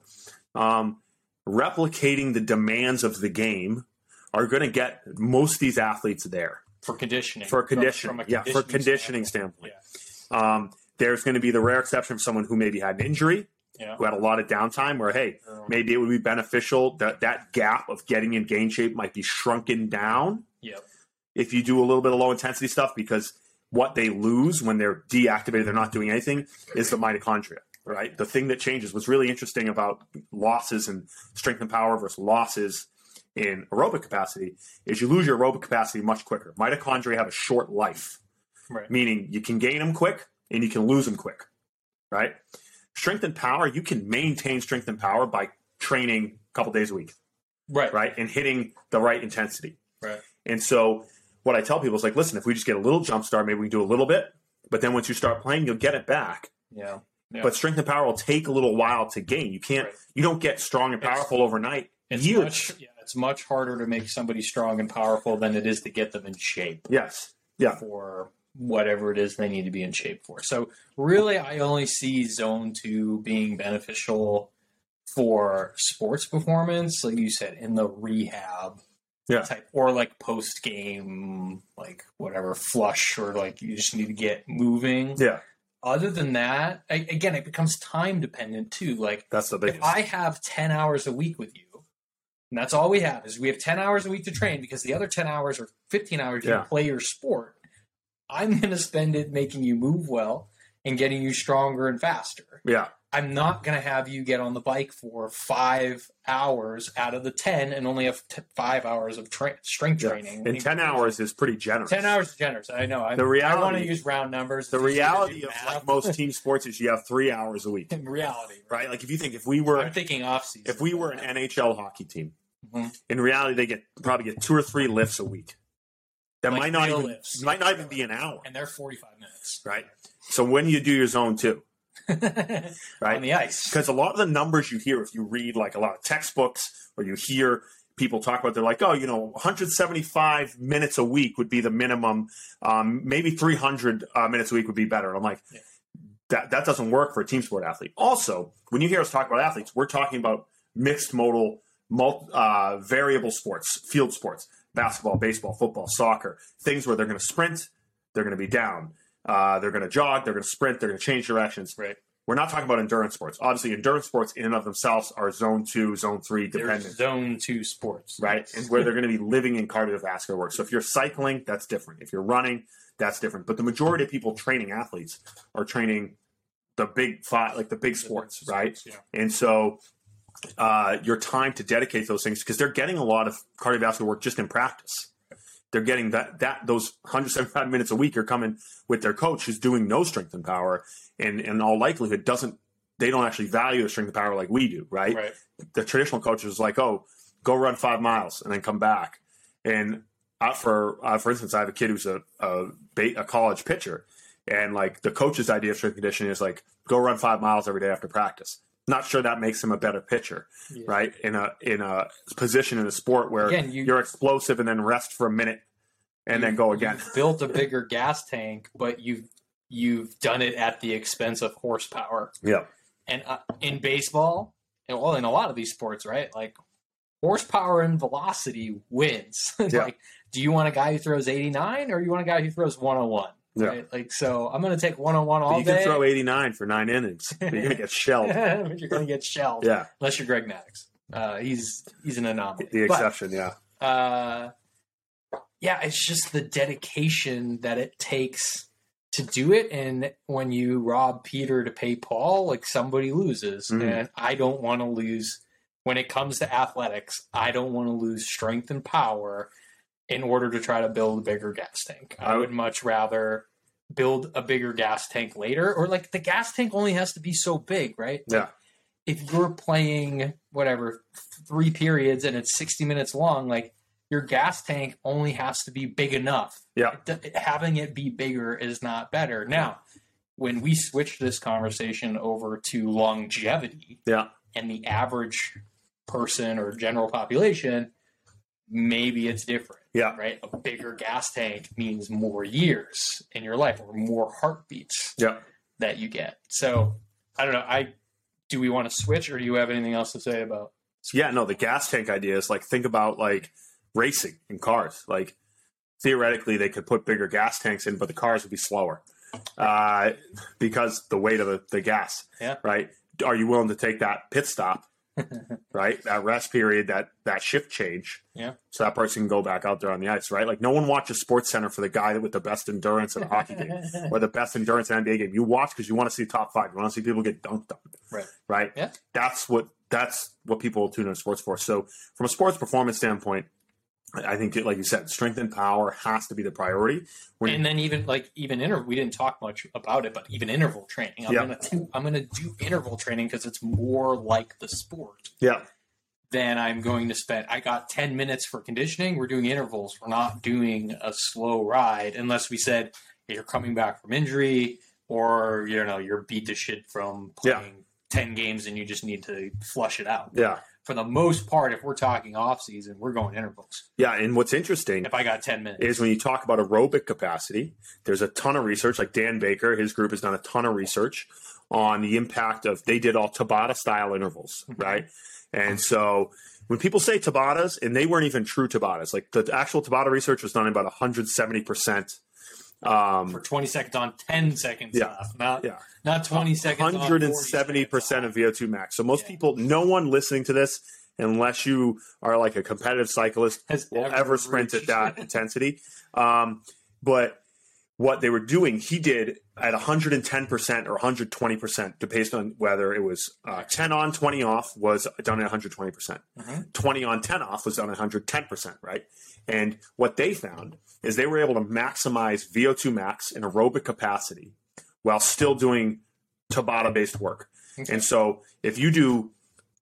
um, replicating the demands of the game are going to get most of these athletes there for conditioning. for conditioning. from a yeah, for conditioning standpoint. Um, there's going to be the rare exception of someone who maybe had an injury, Yeah. who had a lot of downtime, where, hey, Yeah. maybe it would be beneficial that that gap of getting in game shape might be shrunken down Yep. If you do a little bit of low intensity stuff because what they lose when they're deactivated, they're not doing anything, is the mitochondria. right? The thing that changes. What's really interesting about losses in strength and power versus losses in aerobic capacity is you lose your aerobic capacity much quicker. Mitochondria have a short life, Right. meaning you can gain them quick and you can lose them quick, right? Strength and power, you can maintain strength and power by training a couple days a week, Right. right? And hitting the right intensity. Right. And so what I tell people is like, listen, if we just get a little jump start, maybe we can do a little bit, but then once you start playing, you'll get it back. Yeah. Yeah. But strength and power will take a little while to gain. You can't, Right. you don't get strong and It's- powerful overnight. It's Years. much, yeah, it's much harder to make somebody strong and powerful than it is to get them in shape Yes. Yeah. for whatever it is they need to be in shape for. So really, I only see zone two being beneficial for sports performance, like you said, in the rehab Yeah. type, or like post game, like whatever flush, or like you just need to get moving. Yeah. Other than that, I, again, it becomes time dependent too. Like That's the biggest. if. I have 10 hours a week with you, and that's all we have is we have 10 hours a week to train because the other 10 hours or 15 hours you Yeah. play your sport, I'm going to spend it making you move well and getting you stronger and faster. yeah. I'm not going to have you get on the bike for five hours out of the 10 and only have t- five hours of tra- strength Yeah. training. And 10 hours is pretty generous. 10 hours is generous. I know. I, The I want to use round numbers. The It's easier to reality of like most team <laughs> sports is you have three hours a week, In reality, right? Like if you think if we were I'm thinking off season. if we were an NHL hockey team, Mhm. in reality they get probably get two or three lifts a week. That Like might not even lifts. might not even be an hour, and they're 45 minutes. right? So when you do your zone two, <laughs> right? on the ice. because a lot of the numbers you hear if you read like a lot of textbooks or you hear people talk about they're like oh you know 175 minutes a week would be the minimum um, maybe 300 uh, minutes a week would be better and i'm like Yeah. that that doesn't work for a team sport athlete also when you hear us talk about athletes we're talking about mixed modal mul- uh, variable sports field sports basketball baseball football soccer things where they're going to sprint they're going to be down uh, they're going to jog they're going to sprint they're going to change directions Right. we're not talking about endurance sports. Obviously, endurance sports in and of themselves are zone two, zone three They're dependent, zone two sports. right? And where they're <laughs> going to be living in cardiovascular work. So if you're cycling, that's different. If you're running, that's different. But the majority of people training athletes are training the big five, like the big sports, right? Yeah. And so uh, your time to dedicate those things because they're getting a lot of cardiovascular work just in practice. They're getting that that those 175 minutes a week are coming with their coach who's doing no strength and power, and in all likelihood doesn't they don't actually value the strength and power like we do, right? Right. The traditional coach is like, oh, go run five miles and then come back. And uh, for uh, for instance, I have a kid who's a a, a college pitcher, and like the coach's idea of strength conditioning is like go run five miles every day after practice. Not sure that makes him a better pitcher, Yeah. right? In a in a position in a sport where Again, you- you're explosive and then rest for a minute and then go again. You've built a <laughs> bigger gas tank, but you've you've done it at the expense of horsepower. Yeah, And uh, in baseball, and well, in a lot of these sports, right? Like horsepower and velocity wins. <laughs> Yeah. like, do you want a guy who throws 89 or you want a guy who throws 101? Yeah. Right? Like, so I'm going to take 101 all you day. can throw 89 for nine innings. But you're gonna get <laughs> shelled. you're going to get shelled. Yeah, Unless you're Greg Maddux. Uh, he's he's an anomaly. the But, exception. Yeah, uh, yeah, it's just the dedication that it takes to do it. And when you rob Peter to pay Paul, like somebody loses. Mhm. And I don't want to lose when it comes to athletics. I don't want to lose strength and power in order to try to build a bigger gas tank. I uh-huh. would much rather build a bigger gas tank later, or like the gas tank only has to be so big, right? yeah, if you're playing whatever three periods and it's 60 minutes long like your gas tank only has to be big enough yeah, having it be bigger is not better now when we switch this conversation over to longevity yeah. and the average person or general population maybe it's different Yeah. right a bigger gas tank means more years in your life or more heartbeats Yeah. that you get. So I don't know. I do we want to switch or do you have anything else to say about? Yeah, no, the gas tank idea is like think about like racing in cars. Like theoretically, they could put bigger gas tanks in, but the cars would be slower uh, because the weight of the, the gas. Yeah. Right. Are you willing to take that pit stop <laughs> right? That rest period, that that shift change. Yeah. So that person can go back out there on the ice, right? Like no one watches Sports Center for the guy that with the best endurance in a hockey game <laughs> or the best endurance in an NBA game. You watch because you want to see top five. You want to see people get dunked on. Right. Right. Yeah. That's what that's what people tune in sports for. So from a sports performance standpoint, I think, like you said, strength and power has to be the priority. When and then even like even interval, we didn't talk much about it, but even interval training. I'm Yeah. gonna do, I'm gonna do interval training because it's more like the sport yeah, Then I'm going to spend. I got ten minutes for conditioning. We're doing intervals. We're not doing a slow ride unless we said you're coming back from injury or you know you're beat to shit from Yeah. playing ten games and you just need to flush it out. yeah, For the most part, if we're talking off season, we're going intervals. yeah. And what's interesting If I got ten minutes, is when you talk about aerobic capacity, there's a ton of research. Like Dan Baker, his group has done a ton of research on the impact of they did all Tabata style intervals, right? And so when people say Tabatas, and they weren't even true Tabatas, like the actual Tabata research was done about 170 percent. Um, for 20 seconds on 10 seconds Yeah. off, not yeah, not 20 seconds on 170 percent 40 of VO2 max. So most Yeah. people, no one listening to this, unless you are like a competitive cyclist, has will ever sprint at that <laughs> intensity. Um, but what they were doing, he did at 110% or 120%, based on whether it was uh, 10 on, 20 off, was done at 120%. percent Mhm. 20 on, 10 off was done at 110%, right? And what they found is they were able to maximize VO2 max and aerobic capacity while still doing Tabata based work. Okay. And so if you do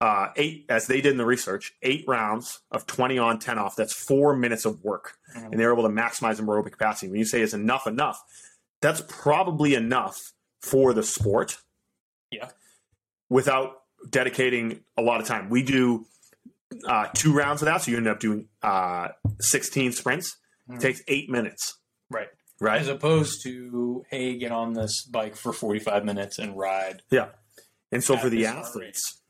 uh, eight, as they did in the research, eight rounds of 20 on, 10 off, that's four minutes of work. Mhm. And they're able to maximize aerobic capacity. When you say is enough enough, that's probably enough for the sport. Yeah. Without dedicating a lot of time. We do uh, two rounds of that, so you end up doing uh, 16 sprints. Mhm. It takes eight minutes. Right. Right. As opposed to, hey, get on this bike for 45 minutes and ride. Yeah. And so for the athletes,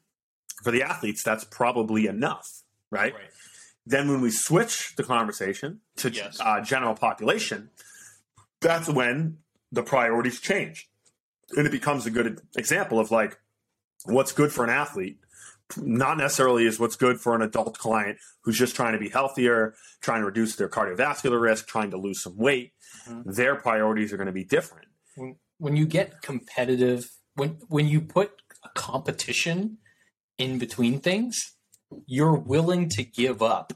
for the athletes, that's probably enough, right? Right. Then when we switch the conversation to Yes. uh, general population, that's when the priorities change. And it becomes a good example of like what's good for an athlete, not necessarily is what's good for an adult client who's just trying to be healthier, trying to reduce their cardiovascular risk, trying to lose some weight. Mhm. Their priorities are going to be different. When, when you get competitive, when when you put a competition in between things, you're willing to give up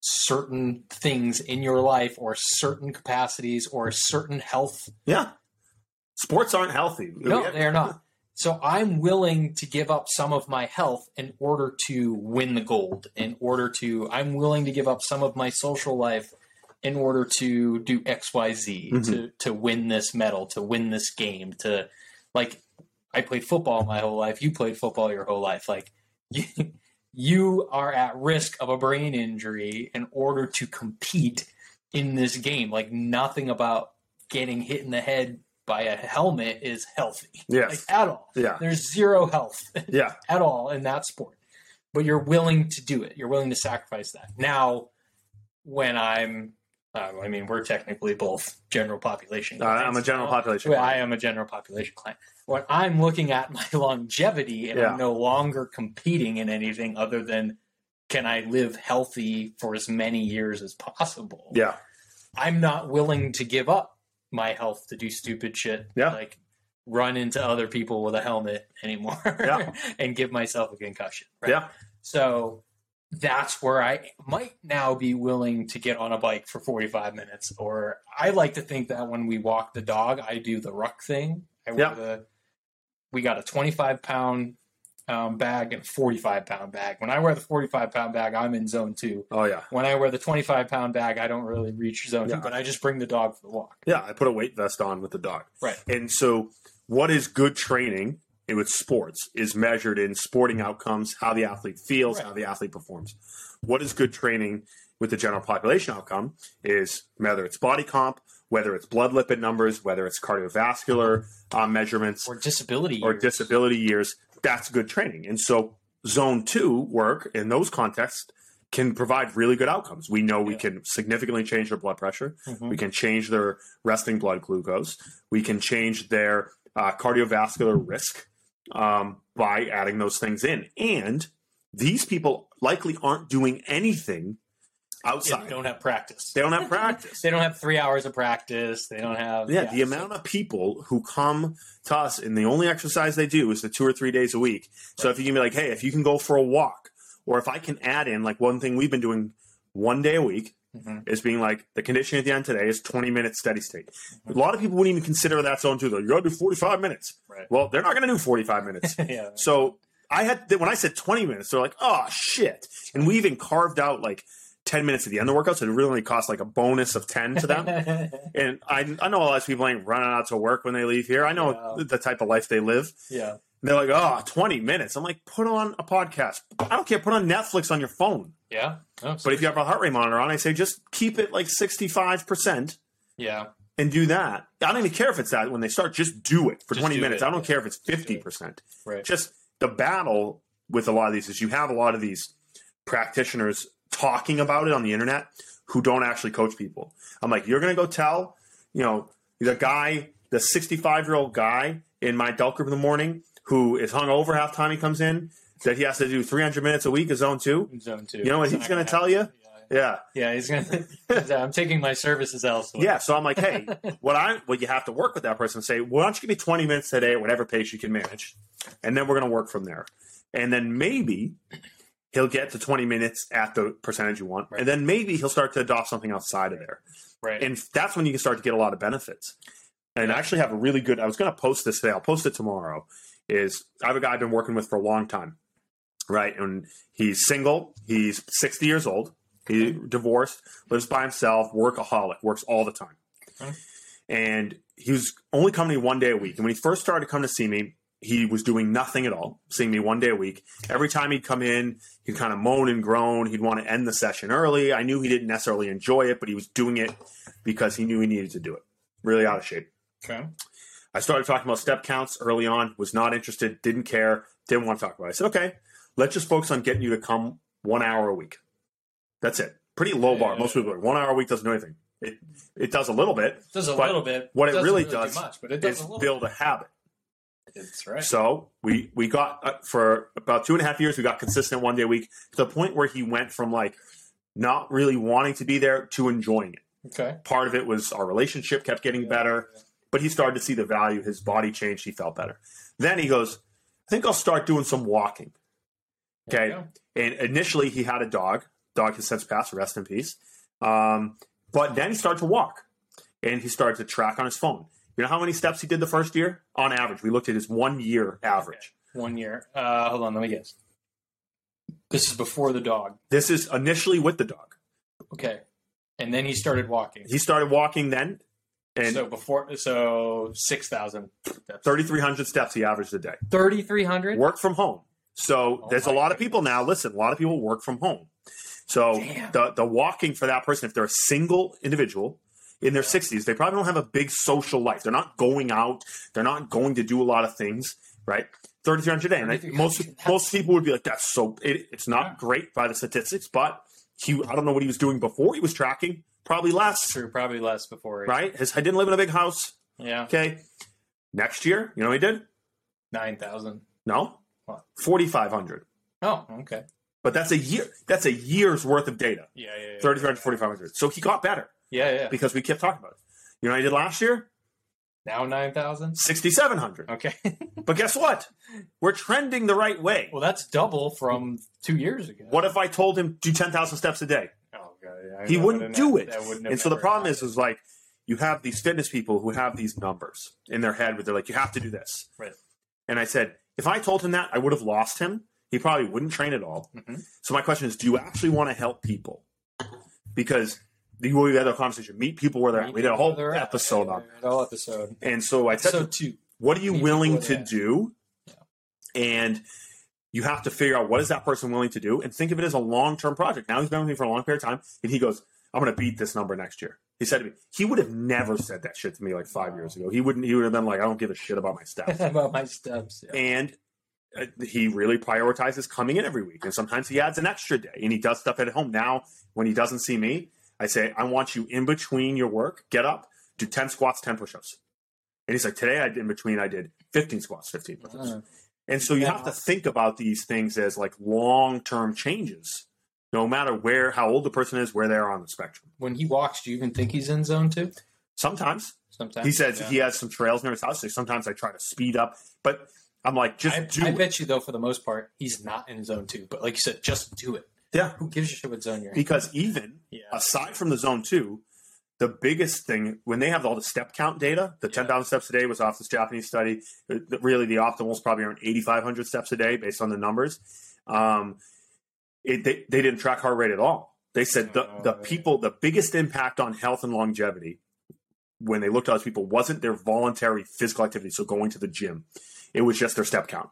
certain things in your life or certain capacities or certain health Yeah. Sports aren't healthy. No, they're not. So I'm willing to give up some of my health in order to win the gold. In order to, I'm willing to give up some of my social life in order to do X, Y, Z Mhm. to to win this medal, to win this game. To like, I played football my whole life. You played football your whole life. Like, you, <laughs> you are at risk of a brain injury in order to compete in this game. Like, nothing about getting hit in the head by a helmet is healthy Yes. like at all. yeah. There's zero health <laughs> Yeah. at all in that sport, but you're willing to do it. You're willing to sacrifice that. Now, when I'm, uh, I mean, we're technically both general population. Uh, I'm a general now. population. Well, I am a general population client. When I'm looking at my <laughs> longevity and Yeah. I'm no longer competing in anything other than can I live healthy for as many years as possible? yeah. I'm not willing to give up my health to do stupid shit. Yeah. Like run into other people with a helmet anymore Yeah. <laughs> and give myself a concussion. Right? Yeah. So that's where I might now be willing to get on a bike for 45 minutes. Or I like to think that when we walk the dog, I do the ruck thing. I Yeah. the, we got a 25 pound um, bag and a 45 pound bag. When I wear the 45 pound bag, I'm in zone two. Oh yeah. When I wear the 25 pound bag, I don't really reach zone Yeah. two, but I just bring the dog for the walk. Yeah. I put a weight vest on with the dog. Right. And so, what is good training with sports is measured in sporting outcomes, how the athlete feels, Right. how the athlete performs. What is good training with the general population outcome is whether it's body comp, whether it's blood lipid numbers, whether it's cardiovascular uh, measurements, Or disability. or years. disability years, that's good training. And so zone two work in those contexts can provide really good outcomes. We know we Yeah. can significantly change their blood pressure. Mhm. We can change their resting blood glucose. We can change their uh, cardiovascular risk um, by adding those things in. And these people likely aren't doing anything Yeah, outside. they don't have practice. They don't have <laughs> practice. They don't have three hours of practice. They don't have Yeah, the so- amount of people who come to us and the only exercise they do is the two or three days a week. So if you can be like, hey, if you can go for a walk, or if I can add in like one thing we've been doing one day a week Mhm. is being like the conditioning at the end today is 20 minutes steady state. Mm-hmm. A lot of people wouldn't even consider that zone two. Though you got to do 45 minutes. Right. Well, they're not going to do 45 minutes. <laughs> yeah. So I had when I said 20 minutes, they're like, oh shit. And we even carved out like 10 minutes at the end of the workout, so it really only cost like a bonus of 10 to them. <laughs> and I, I know a lot of people ain't running out to work when they leave here. I know Yeah. the type of life they live. yeah. They're like, oh, 20 minutes. I'm like, put on a podcast. I don't care. Put on Netflix on your phone. Yeah. No, But if you have a heart rate monitor on, I say just keep it like 65% yeah. and do that. I don't even care if it's that when they start, just do it for Just 20 minutes. it, I don't yeah. care if it's Just do it. 50%. Right. Just the battle with a lot of these is you have a lot of these practitioners talking about it on the internet who don't actually coach people. I'm like, you're going to go tell, you know, the guy, the 65 year old guy in my adult group in the morning who is hung over half time he comes in that he has to do 300 minutes a week is zone two. Zone two. You know what he's gonna tell you? Yeah. Yeah. He's gonna. Uh, I'm taking my services elsewhere. Yeah. So I'm like, hey, <laughs> what I what you have to work with that person and say, why don't you give me 20 minutes today, at whatever pace you can manage, and then we're going to work from there. And then maybe he'll get to 20 minutes at the percentage you want, Right. and then maybe he'll start to adopt something outside of there, Right. and that's when you can start to get a lot of benefits. And I Yeah. actually have a really good. I was going to post this today. I'll post it tomorrow. Is I have a guy I've been working with for a long time, right? And he's single. He's 60 years old. He divorced, lives by himself, workaholic, works all the time. Okay. And he was only coming to me one day a week. And when he first started to come to see me, he was doing nothing at all, seeing me one day a week. Every time he'd come in, he'd kind of moan and groan. He'd want to end the session early. I knew he didn't necessarily enjoy it, but he was doing it because he knew he needed to do it. Really out of shape. Okay. I started talking about step counts early on, was not interested, didn't care, didn't want to talk about it. I said, okay, let's just focus on getting you to come one hour a week. That's it. Pretty low bar. Yeah. Most people one hour a week doesn't do anything. It, it does a little bit. Does a little bit. what it Doesn't really do does much, but it does Is a build a habit. It's right. So we we got uh, for about two and a half years, we got consistent one day a week to the point where he went from like not really wanting to be there to enjoying it. okay. Part of it was our relationship kept getting better, but he started to see the value. His body changed. He felt better. Then he goes, I think I'll start doing some walking. Okay. And initially, he had a dog. Dog has since passed. Rest in peace. Um, but then he started to walk, and he started to track on his phone. You know how many steps he did the first year on average? We looked at his one year average. One year. Uh, hold on. Let me guess. This is before the dog. This is initially with the dog. Okay. And then he started walking. He started walking then, and so before, so six thousand. 3,300 steps he averaged a day. Thirty three hundred. Work from home. So Oh there's a my lot of people now. Listen, a lot of people work from home. So Damn. the the walking for that person, if they're a single individual in their 60s, they probably don't have a big social life. They're not going out. They're not going to do a lot of things. Right. 3,300 a day. And I, 3,300, most most people would be like, "That's so." It, it's not Yeah. great by the statistics, but he. I don't know what he was doing before he was tracking. Probably less. True. Probably less before. Right. His, I didn't live in a big house. Yeah. Okay. Next year, you know what he did? Nine thousand. No. What? 4,500. Oh. Okay. But that's a year. That's a year's worth of data. Yeah. Yeah. Yeah. 3,500, 4,500. So he got better Yeah. Yeah. because we kept talking about it. You know what I did last year? Now nine thousand. 6,700. Okay. <laughs> But guess what? We're trending the right way. well, that's double from two years ago. What if I told him do 10,000 steps a day? Yeah, He wouldn't do it. wouldn't And so the problem is, happened. is like you have these fitness people who have these numbers in their head where they're like, you have to do this. Right. And I said, if I told him that, I would have lost him. He probably wouldn't train at all. Mhm. So my question is, do you actually want to help people? Because we had a conversation, meet people where they're at. We did a whole episode on. yeah, yeah, whole episode. And so I said, Episode two. what are you meet willing to do? And you have to figure out what is that person willing to do and think of it as a long term project. Now he's been with me for a long period of time, and he goes, I'm going to beat this number next year. He said to me, he would have never said that shit to me like five years ago. He wouldn't. He would have been like, I don't give a shit about my steps. <laughs> about my steps. Yeah. and uh, he really prioritizes coming in every week. And sometimes he adds an extra day, and he does stuff at home. Now, when he doesn't see me, I say, I want you in between your work. Get up, do ten squats, ten push-ups. And he's like, today I did in between. I did fifteen squats, fifteen push-ups. Uh, And so you Yeah. have to think about these things as like long term changes, no matter where, how old the person is, where they are on the spectrum. When he walks, do you even think he's in zone two? Sometimes Sometimes he says Yeah. he has some trails near his house. So sometimes I try to speed up, but I'm like, just I, do I it. bet you though, for the most part, he's not in zone two. But like you said, just do it. Yeah. Who gives a shit what zone you're in? Because even Yeah. aside from the zone two, the biggest thing when they have all the step count data, the 10,000 steps a day was off this Japanese study. uh, Really, the optimal is probably around 8,500 steps a day based on the numbers. Um, it, they, they didn't track heart rate at all. They said the, the Oh. people, the biggest impact on health and longevity when they looked at those people wasn't their voluntary physical activity, so going to the gym. It was just their step count.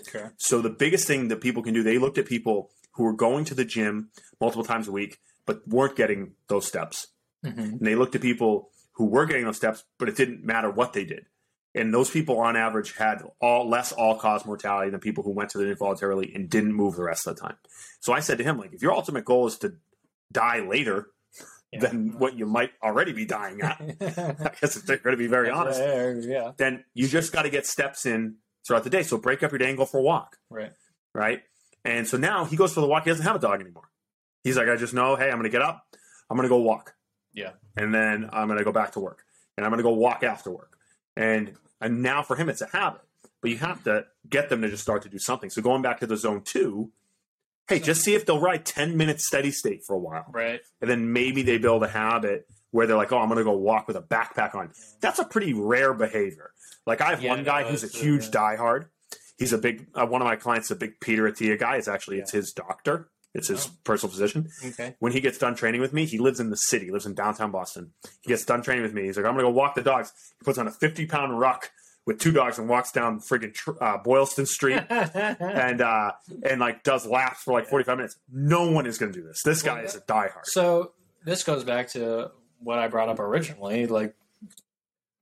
Okay. So the biggest thing that people can do, they looked at people who were going to the gym multiple times a week, but weren't getting those steps. Hmm And they looked at people who were getting those steps, but it didn't matter what they did. And those people on average had all less all cause mortality than people who went to the gym voluntarily and didn't move the rest of the time. So I said to him, like, if your ultimate goal is to die later than what you might already be dying at, <laughs> <laughs> I guess if they're going to be very honest, Yeah. then you just got to get steps in throughout the day. So break up your day and go for a walk Right. right? And so now he goes for the walk. He doesn't have a dog anymore. He's like, I just know, hey, I'm going to get up, I'm going to go walk, Yeah. and then I'm going to go back to work, and I'm going to go walk after work, and and now for him it's a habit. But you have to get them to just start to do something. So going back to the zone two, hey, just see if they'll ride 10 minutes steady state for a while, Right. and then maybe they build a habit where they're like, oh, I'm going to go walk with a backpack on. That's a pretty rare behavior. Like I have Yeah, one guy no, who's a huge diehard. He's a big uh, one of my clients, a big Peter Attia guy. It's actually it's his doctor. It's his Oh. personal physician. Okay. When he gets done training with me, he lives in the city. He lives in downtown Boston. He gets done training with me. He's like, I'm gonna go walk the dogs. He puts on a 50 pound ruck with two dogs and walks down friggin' tr- uh, Boylston Street <laughs> and uh, and like does laps for like 45 minutes. No one is gonna do this. This guy Well, is a diehard. So this goes back to what I brought up originally, like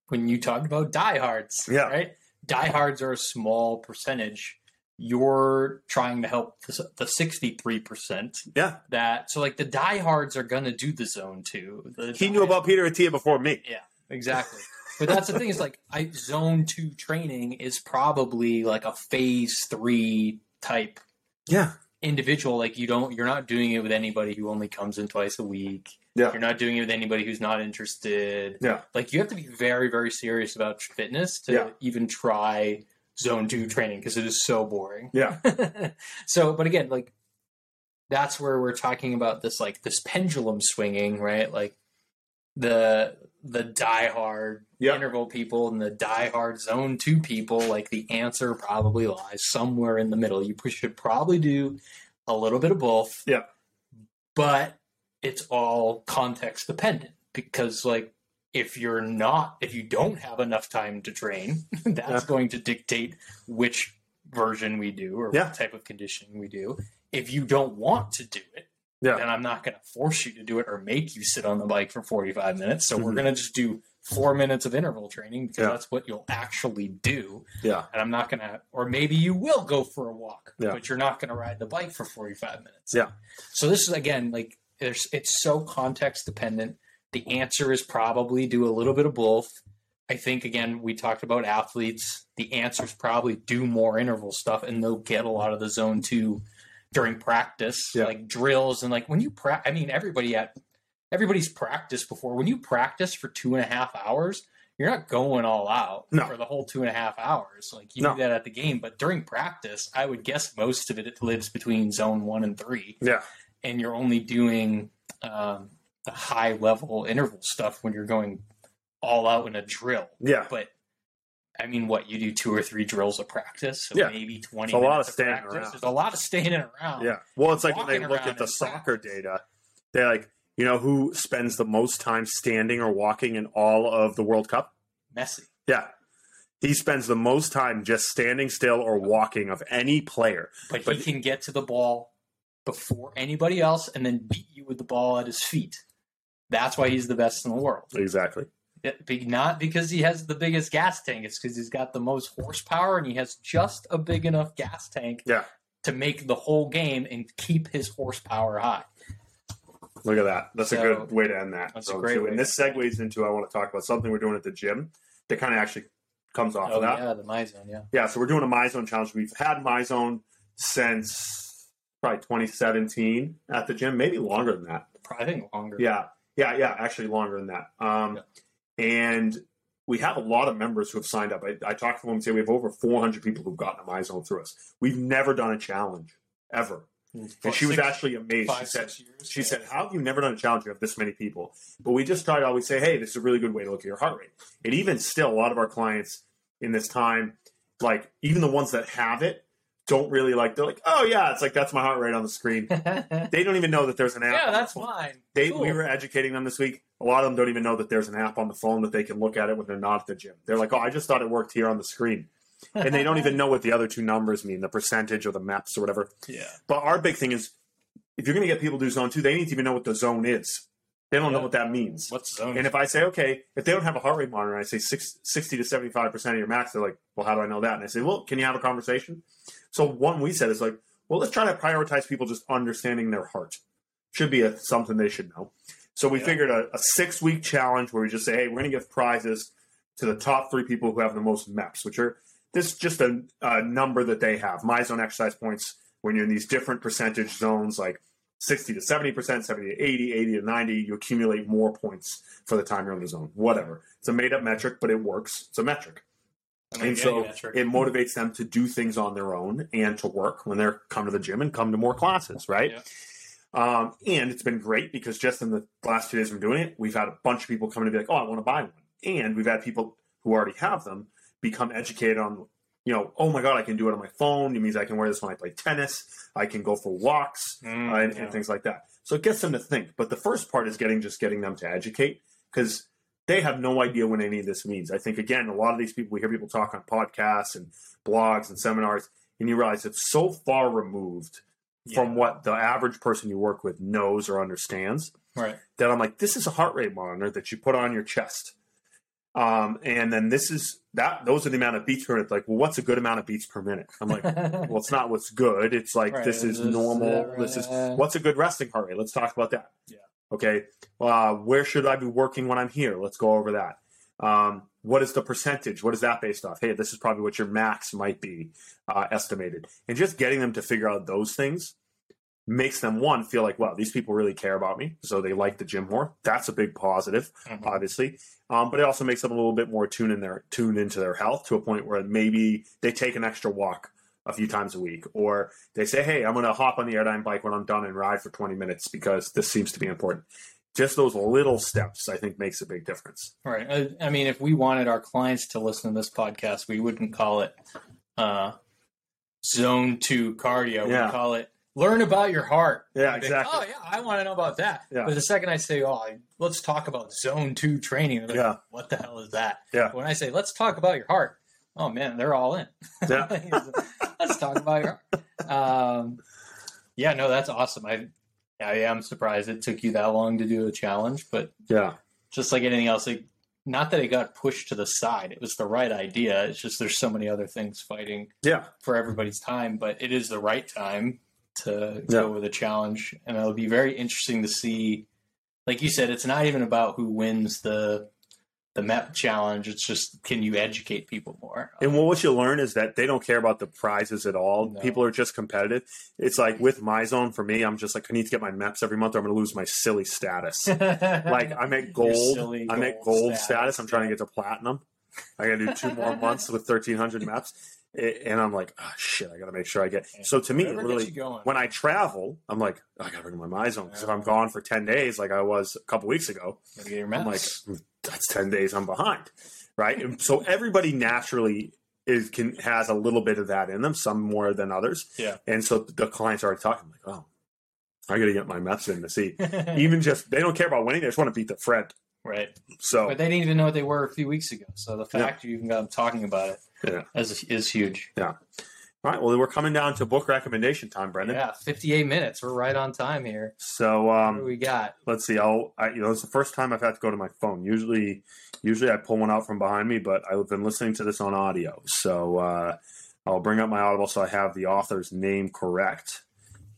when you talked about diehards. Yeah. Right. Diehards are a small percentage. You're trying to help the, the 63% Yeah, that so like the diehards are gonna do the zone two. The he knew about Peter Attia before me. Yeah, exactly. But that's the thing is like I zone two training is probably like a phase three type Yeah, individual. Like you don't you're not doing it with anybody who only comes in twice a week. Yeah. You're not doing it with anybody who's not interested. Yeah. Like you have to be very, very serious about fitness to Yeah. even try zone two training because it is so boring. yeah, <laughs> so, but again, like that's where we're talking about this like this pendulum swinging, right? Like the the diehard Yeah. interval people and the diehard zone two people. Like the answer probably lies somewhere in the middle. You should probably do a little bit of both. Yeah. but it's all context dependent because like if you're not if you don't have enough time to train <laughs> that's Yeah. going to dictate which version we do or Yeah. what type of conditioning we do if you don't want to do it Yeah. then i'm not going to force you to do it or make you sit on the bike for 45 minutes so we're Mhm. going to just do four minutes of interval training because Yeah. that's what you'll actually do yeah, and i'm not going to or maybe you will go for a walk but you're not going to ride the bike for 45 minutes Yeah. so this is again like there's it's so context dependent the answer is probably do a little bit of both i think again we talked about athletes the answer is probably do more interval stuff and they'll get a lot of the zone two during practice Yeah. like drills and like when you pra- i mean everybody at everybody's practiced before when you practice for two and a half hours you're not going all out No. for the whole two and a half hours like you No. do that at the game but during practice i would guess most of it, it lives between zone one and three yeah, and you're only doing um, the high level interval stuff when you're going all out in a drill. yeah. But I mean, what you do two or three drills of practice, so Yeah. maybe twenty. It's a lot of standing practice. around. There's a lot of standing around. Yeah. Well, it's like when they look at the soccer practice. data, they're like, you know, who spends the most time standing or walking in all of the World Cup? Messi. Yeah. He spends the most time just standing still or walking of any player. But, But- he can get to the ball before anybody else, and then beat you with the ball at his feet. That's why he's the best in the world. Exactly. It- not because he has the biggest gas tank. It's because he's got the most horsepower and he has just a big enough gas tank Yeah. to make the whole game and keep his horsepower high. Look at that. That's a good way to end that. that's a great way And this segues into I want to talk about something we're doing at the gym that kind of actually comes off Oh of that. yeah, the MyZone. Yeah. Yeah, so we're doing a MyZone challenge. We've had MyZone since probably 2017 at the gym, maybe longer than that. I think longer. Yeah, yeah, yeah, actually longer than that. Um, And we have a lot of members who have signed up. I, I talked to them and say we have over 400 people who've gotten a MyZone through us. We've never done a challenge ever. And she was Six- actually amazed. five, she said, she said, How have you never done a challenge? You have this many people. But we just try to always say, Hey, this is a really good way to look at your heart rate. And even still, a lot of our clients in this time, like even the ones that have it, don't really like, they're like, Oh, yeah, it's like that's my heart rate on the screen. <laughs> They don't even know that there's an app. yeah, that's mine. They, Cool. We were educating them this week. A lot of them don't even know that there's an app on the phone that they can look at it when they're not at the gym. They're like, Oh, I just thought it worked here on the screen. And they don't even know what the other two numbers mean, the percentage or the maps or whatever. Yeah. But our big thing is if you're going to get people to do zone two, they need to even know what the zone is. They don't know what that means. What's zone? And if I say, okay, if they don't have a heart rate monitor, I say six, 60 to 75% of your max, they're like, well, how do I know that? And I say, well, can you have a conversation? So one we said is like, well, let's try to prioritize people just understanding their heart. Should be a, something they should know. So we Yeah. figured a, a six week challenge where we just say, hey, we're going to give prizes to the top three people who have the most MEPs, which are this is just a, a number that they have. MyZone exercise points when you're in these different percentage zones, like 60 to 70%, 70 to 80, 80 to 90, you accumulate more points for the time you're in the zone. Whatever. It's a made up metric, but it works. It's a metric. I mean, And yeah, so yeah, it motivates them to do things on their own and to work when they're come to the gym and come to more classes, right? Yeah. Um, and it's been great because just in the last two days of doing it, we've had a bunch of people come in and be like, "Oh, I want to buy one," and we've had people who already have them become educated on, you know, "Oh my god, I can do it on my phone. It means I can wear this when I play tennis. I can go for walks Mm, uh, and, yeah. and things like that." So it gets them to think. But the first part is getting just getting them to educate because they have no idea what any of this means. I think again, a lot of these people we hear people talk on podcasts and blogs and seminars, and you realize it's so far removed from what the average person you work with knows or understands right. that I'm like, this is a heart rate monitor that you put on your chest. Um, and then this is that those are the amount of beats per minute. Like, well, what's a good amount of beats per minute? I'm like, <laughs> well, it's not what's good. It's like Right, this is this normal. uh, This is what's a good resting heart rate. Let's talk about that. Yeah. Okay. Uh, where should I be working when I'm here? Let's go over that. Um, what is the percentage? What is that based off? Hey, this is probably what your max might be uh, estimated. And just getting them to figure out those things makes them one feel like, wow, these people really care about me, so they like the gym more. That's a big positive, Mhm. obviously. Um, but it also makes them a little bit more tuned in their tuned into their health to a point where maybe they take an extra walk a few times a week, or they say, "Hey, I'm going to hop on the airline bike when I'm done and ride for 20 minutes because this seems to be important." Just those little steps, I think, makes a big difference. Right. I, I mean, if we wanted our clients to listen to this podcast, we wouldn't call it uh, Zone Two Cardio. Yeah. We'd call it Learn about your heart. Yeah, exactly. Oh yeah, I want to know about that. Yeah. But the second I say, "Oh, let's talk about Zone Two training," like, Yeah. what the hell is that? Yeah. When I say, "Let's talk about your heart," oh man, they're all in. Yeah. <laughs> let's talk about your heart. Um, yeah, no, that's awesome. I, I am surprised it took you that long to do a challenge, but Yeah. just like anything else, like, not that it got pushed to the side. It was the right idea. It's just there's so many other things fighting Yeah. for everybody's time, but it is the right time to Yeah. go with a challenge, and it'll be very interesting to see. Like you said, it's not even about who wins the the MEP challenge. It's just can you educate people more? And what you learn is that they don't care about the prizes at all. No. People are just competitive. It's like with MyZone for me, I'm just like I need to get my MEPs every month, or I'm going to lose my silly status. <laughs> like I'm at gold. I'm at gold gold status, status. I'm trying yeah. to get to platinum. I got to do two more <laughs> months with 1,300 MEPs, I- and I'm like, oh shit, I got to make sure I get. So to me, Whatever really when I travel, I'm like, oh, I got to bring my MyZone because if I'm gone for 10 days, like I was a couple weeks ago, get your I'm like, "Mm, that's 10 days I'm behind. Right. And so everybody naturally is can has a little bit of that in them, some more than others. Yeah. And so the clients are already talking like, oh, I got to get my MEPs in to see. <laughs> Even just, they don't care about winning. They just want to beat the friend. right. So, But they didn't even know what they were a few weeks ago. So the Yeah. fact you even got them talking about it Yeah. is, is huge. Yeah. All right. Well, we're coming down to book recommendation time, Brendon. Yeah, 58 minutes. We're right on time here. So, What do um, we got? let's see. I'll, I, you know, it's the first time I've had to go to my phone. Usually, usually I pull one out from behind me, but I've been listening to this on audio. So, uh, I'll bring up my Audible so I have the author's name correct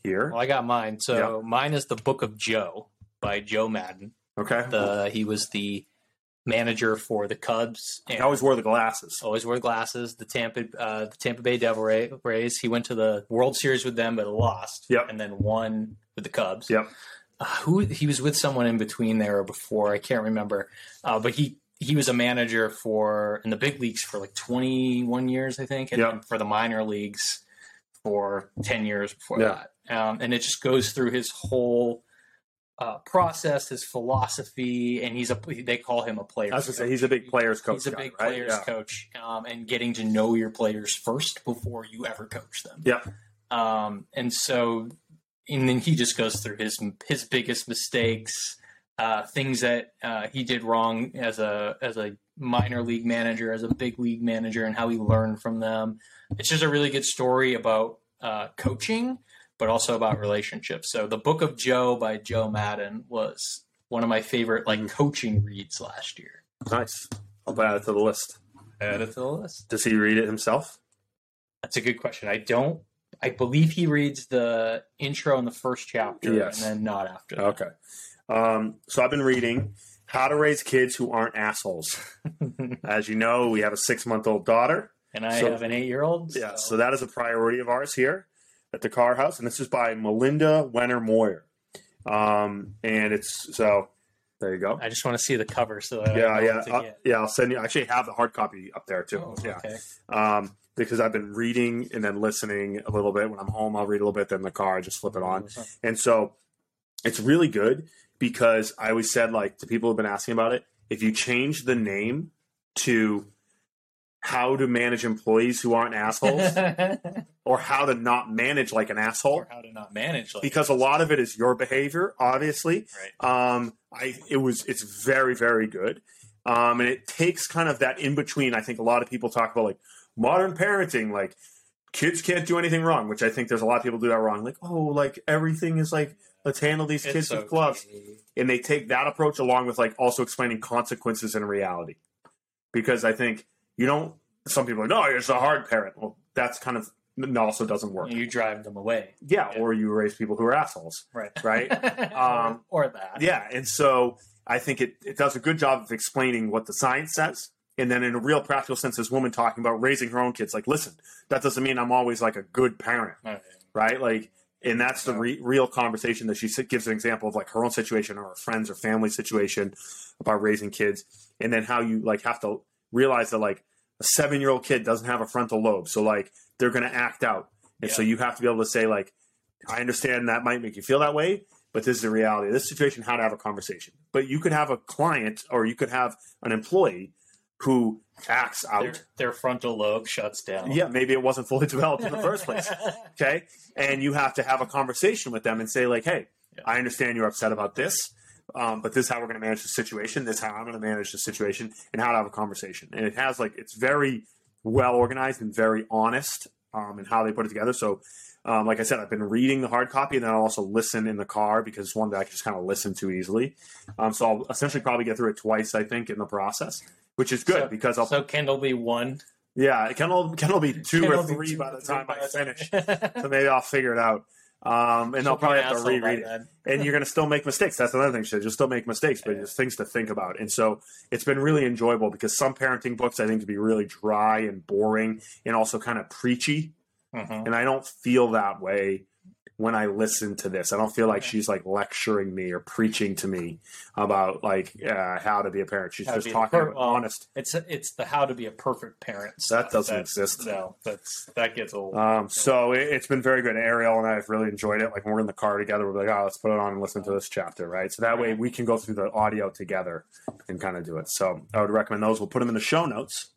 here. Well, I got mine. So mine is the Book of Joe by Joe Maddon. Okay. The he was the manager for the Cubs. He And always wore the glasses. always wore the glasses. The Tampa, uh, the Tampa Bay Devil Ray, Rays. He went to the World Series with them, but lost. Yep. And then won with the Cubs. Yep. Uh, who he was with someone in between there or before. I can't remember. Uh, but he he was a manager for in the big leagues for like 21 years, I think, and Yep. then for the minor leagues for 10 years before Yeah. that. Um, and it just goes through his whole. Uh, process his philosophy, and he's a they call him a player. I was gonna say he's a big players coach. He's a guy, big right? players Yeah. coach, um, and getting to know your players first before you ever coach them. Yeah. Um, and so, and then he just goes through his his biggest mistakes, uh, things that uh, he did wrong as a as a minor league manager, as a big league manager, and how he learned from them. It's just a really good story about uh, coaching, but also about relationships. So, the Book of Joe by Joe Maddon was one of my favorite like Mhm. coaching reads last year. Nice. I'll add it to the list. Add it to the list. Does he read it himself? That's a good question. I don't. I believe he reads the intro in the first chapter, Yes. and then not after. That. Okay. Um, so I've been reading How to Raise Kids Who Aren't Assholes. <laughs> As you know, we have a six month old daughter. and I So- have an eight-year-old. Yeah, so that is a priority of ours here at the Car House, and this is by Melinda Wenner Moyer. Um, and it's so there you go. I just want to see the cover so Yeah, yeah, uh, yeah. I'll send you. I actually have the hard copy up there too. Oh, yeah, okay. um, because I've been reading and then listening a little bit. When I'm home, I'll read a little bit. Then in the car, I just flip it on. And so it's really good because I always said, like, to people who've been asking about it, if you change the name to how to manage employees who aren't assholes <laughs> or how to not manage like an asshole, or how to not manage like because a lot of it is your behavior, obviously. right. Um, I it was it's very very good, um, and it takes kind of that in between. I think a lot of people talk about like modern parenting, like kids can't do anything wrong, which I think there's a lot of people do that wrong. Like oh, like everything is like let's handle these kids It's with okay. gloves, and they take that approach along with like also explaining consequences in reality, because I think you don't. Some people are like, no, you're just a hard parent. Well, that's kind of also doesn't work. You drive them away, Yeah, Yeah. or you raise people who are assholes. right? Right. <laughs> Um, or that. Yeah, and so I think it, it does a good job of explaining what the science says. And then in a real practical sense, this woman talking about raising her own kids, like, listen, that doesn't mean I'm always like a good parent, Okay. right? Like, and that's the re- real conversation that she gives an example of like her own situation or her friends or family situation about raising kids. And then how you like have to realize that like a seven year old kid doesn't have a frontal lobe. So like they're going to act out. And so you have to be able to say like, I understand that might make you feel that way, but this is the reality of this situation, how to have a conversation. But you could have a client or you could have an employee who acts out. Their, their frontal lobe shuts down. Yeah, maybe it wasn't fully developed in the first place. <laughs> Okay. And you have to have a conversation with them and say, like, hey, Yeah. I understand you're upset about this, um, but this is how we're going to manage the situation. This is how I'm going to manage the situation and how to have a conversation. And it has, like, it's very well organized and very honest um, in how they put it together. So, um, like I said, I've been reading the hard copy and then I'll also listen in the car because it's one that I can just kind of listen to easily. Um, so I'll essentially probably get through it twice, I think, in the process, which is good So- because I'll, So Kendall be one. yeah, it can all, be two Kendall or three two by the three time by I the time- finish. <laughs> so maybe I'll figure it out. Um, and I'll probably have to reread it. <laughs> And you're going to still make mistakes. That's another thing. Should You'll still make mistakes, but it's things to think about. And so it's been really enjoyable because some parenting books I think to be really dry and boring and also kind of preachy. Mhm. And I don't feel that way when I listen to this. I don't feel like she's like lecturing me or preaching to me about like uh, how to be a parent. She's How just talking per- well, honest. It's it's the how to be a perfect parent. That doesn't That's- exist. No, that's that gets old. Um, so it, it's been very good. Ariel and I have really enjoyed it. Like when we're in the car together, we're like, oh, let's put it on and listen to this chapter, right? So that way we can go through the audio together and kind of do it. So I would recommend those. We'll put them in the show notes.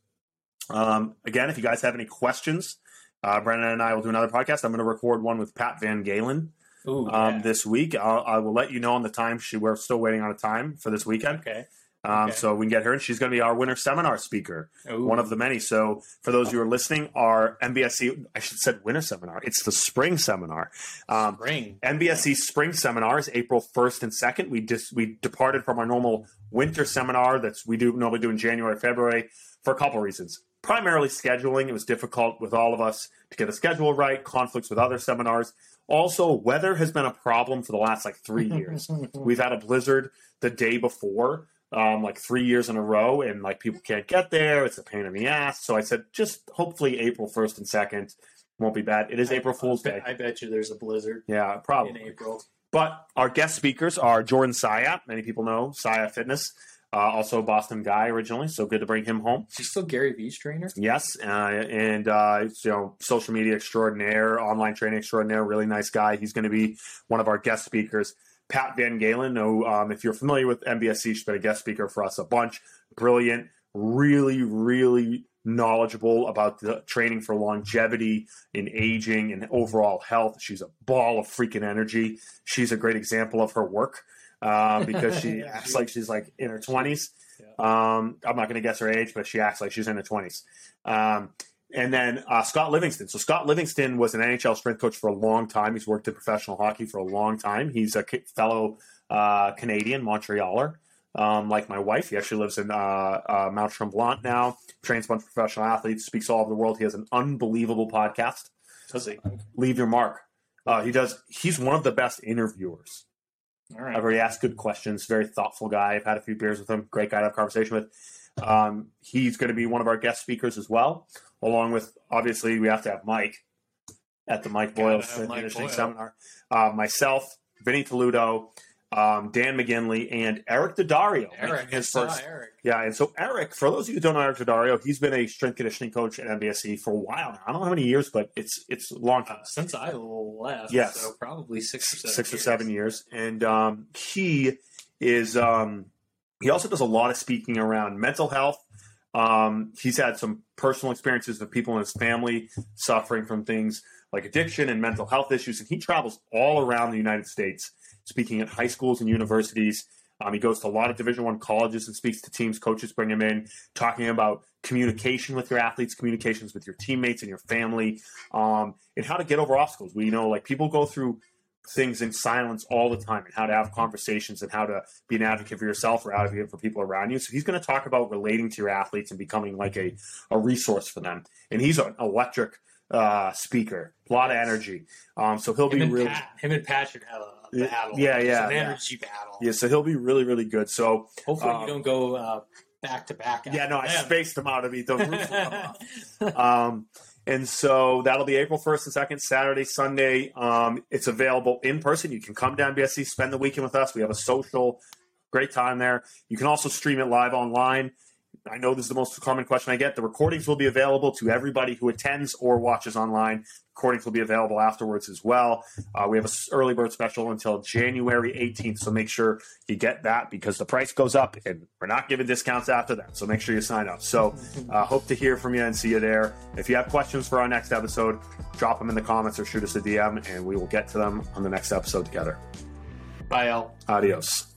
Um, again, if you guys have any questions, uh, Brendon and I will do another podcast. I'm going to record one with Pat Van Galen Ooh, um, yeah. this week. I'll, I will let you know on the time. She, we're still waiting on a time for this weekend. okay. Um, Okay. So we can get her, and she's going to be our winter seminar speaker Ooh. one of the many. So for those who are listening, our MBSC, I should said winter seminar. It's the spring seminar. Um, ring. MBSC spring seminar is April 1st and 2nd. We just we departed from our normal winter seminar that's we do normally do in January, February for a couple reasons. Primarily scheduling. It was difficult with all of us to get a schedule right, conflicts with other seminars. Also, weather has been a problem for the last like three years. <laughs> We've had a blizzard the day before um, like three years in a row, and like people can't get there. It's a pain in the ass. So I said, just hopefully April first and second won't be bad. It is April Fool's Day. I bet you there's a blizzard Yeah, probably. in. April. But our guest speakers are Jordan Syatt. Many people know Syatt Fitness. Uh, also a Boston guy originally, so good to bring him home. Is he still Gary Vee's trainer? Yes, uh, and uh, you know, social media extraordinaire, online training extraordinaire, really nice guy. He's going to be one of our guest speakers. Pat Van Galen, who, um, if you're familiar with MBSC, she's been a guest speaker for us a bunch. Brilliant, really, really knowledgeable about the training for longevity in aging and overall health. She's a ball of freaking energy. She's a great example of her work uh, <laughs> because she acts like she's like in her 20s. Um, I'm not going to guess her age, but she acts like she's in her 20s. Um, and then uh, Scott Livingston. So Scott Livingston was an NHL strength coach for a long time. He's worked in professional hockey for a long time. He's a fellow uh, Canadian, Montrealer. Um, like my wife, he actually lives in uh, uh, Mount Tremblant now. Trains a bunch of professional athletes, speaks all over the world. He has an unbelievable podcast. Does he? Leave your mark. Uh, he does. He's one of the best interviewers. All right. I've already asked good questions. Very thoughtful guy. I've had a few beers with him. Great guy to have a conversation with. Um, he's going to be one of our guest speakers as well, along with obviously we have to have Mike at the Mike Boyle Mike Boyle. Seminar. Uh, myself, Vinny Toledo, um, Dan McGinley, and Eric Daddario. Eric, his first. Eric. Yeah, and so Eric, for those of you who don't know Eric Daddario, he's been a strength conditioning coach at MBSC for a while now. I don't know how many years, but it's it's a long time. Uh, since I left, Yes. so probably six or seven. six or years. seven years, and um, he is um, he also does a lot of speaking around mental health. Um, he's had some personal experiences of people in his family suffering from things like addiction and mental health issues, and he travels all around the United States, speaking at high schools and universities. Um, he goes to a lot of Division One colleges and speaks to teams. Coaches bring him in, talking about communication with your athletes, communications with your teammates and your family, um, and how to get over obstacles. We know like people go through things in silence all the time and how to have conversations and how to be an advocate for yourself or advocate for people around you. So he's going to talk about relating to your athletes and becoming like a, a resource for them. And he's an electric uh, speaker, a lot of energy. Um, so he'll Him be really, Pat, him and Pat should have a battle. yeah, It's yeah, an yeah. energy battle. yeah, so he'll be really, really good. So Hopefully, Um, you don't go uh, back to back. yeah, no, I spaced them out. I mean, the roof will come off. <laughs> um, and so that'll be April 1st and 2nd, Saturday, Sunday. Um, it's available in person. You can come down BSC, spend the weekend with us. We have a social, great time there. You can also stream it live online. I know this is the most common question I get. The recordings will be available to everybody who attends or watches online. Recordings will be available afterwards as well. Uh, we have an early bird special until January 18th, so make sure you get that because the price goes up and we're not giving discounts after that. So make sure you sign up. So uh, hope to hear from you and see you there. If you have questions for our next episode, drop them in the comments or shoot us a DM and we will get to them on the next episode together. Bye, Al. Adios.